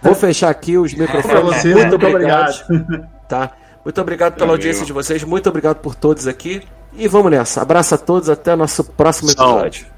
Speaker 2: vou fechar aqui os microfones.
Speaker 4: Vocês, muito, muito obrigado. obrigado.
Speaker 2: Tá? Muito obrigado pela audiência de vocês. Muito obrigado por todos aqui. E vamos nessa. Abraço a todos, até o nosso próximo episódio.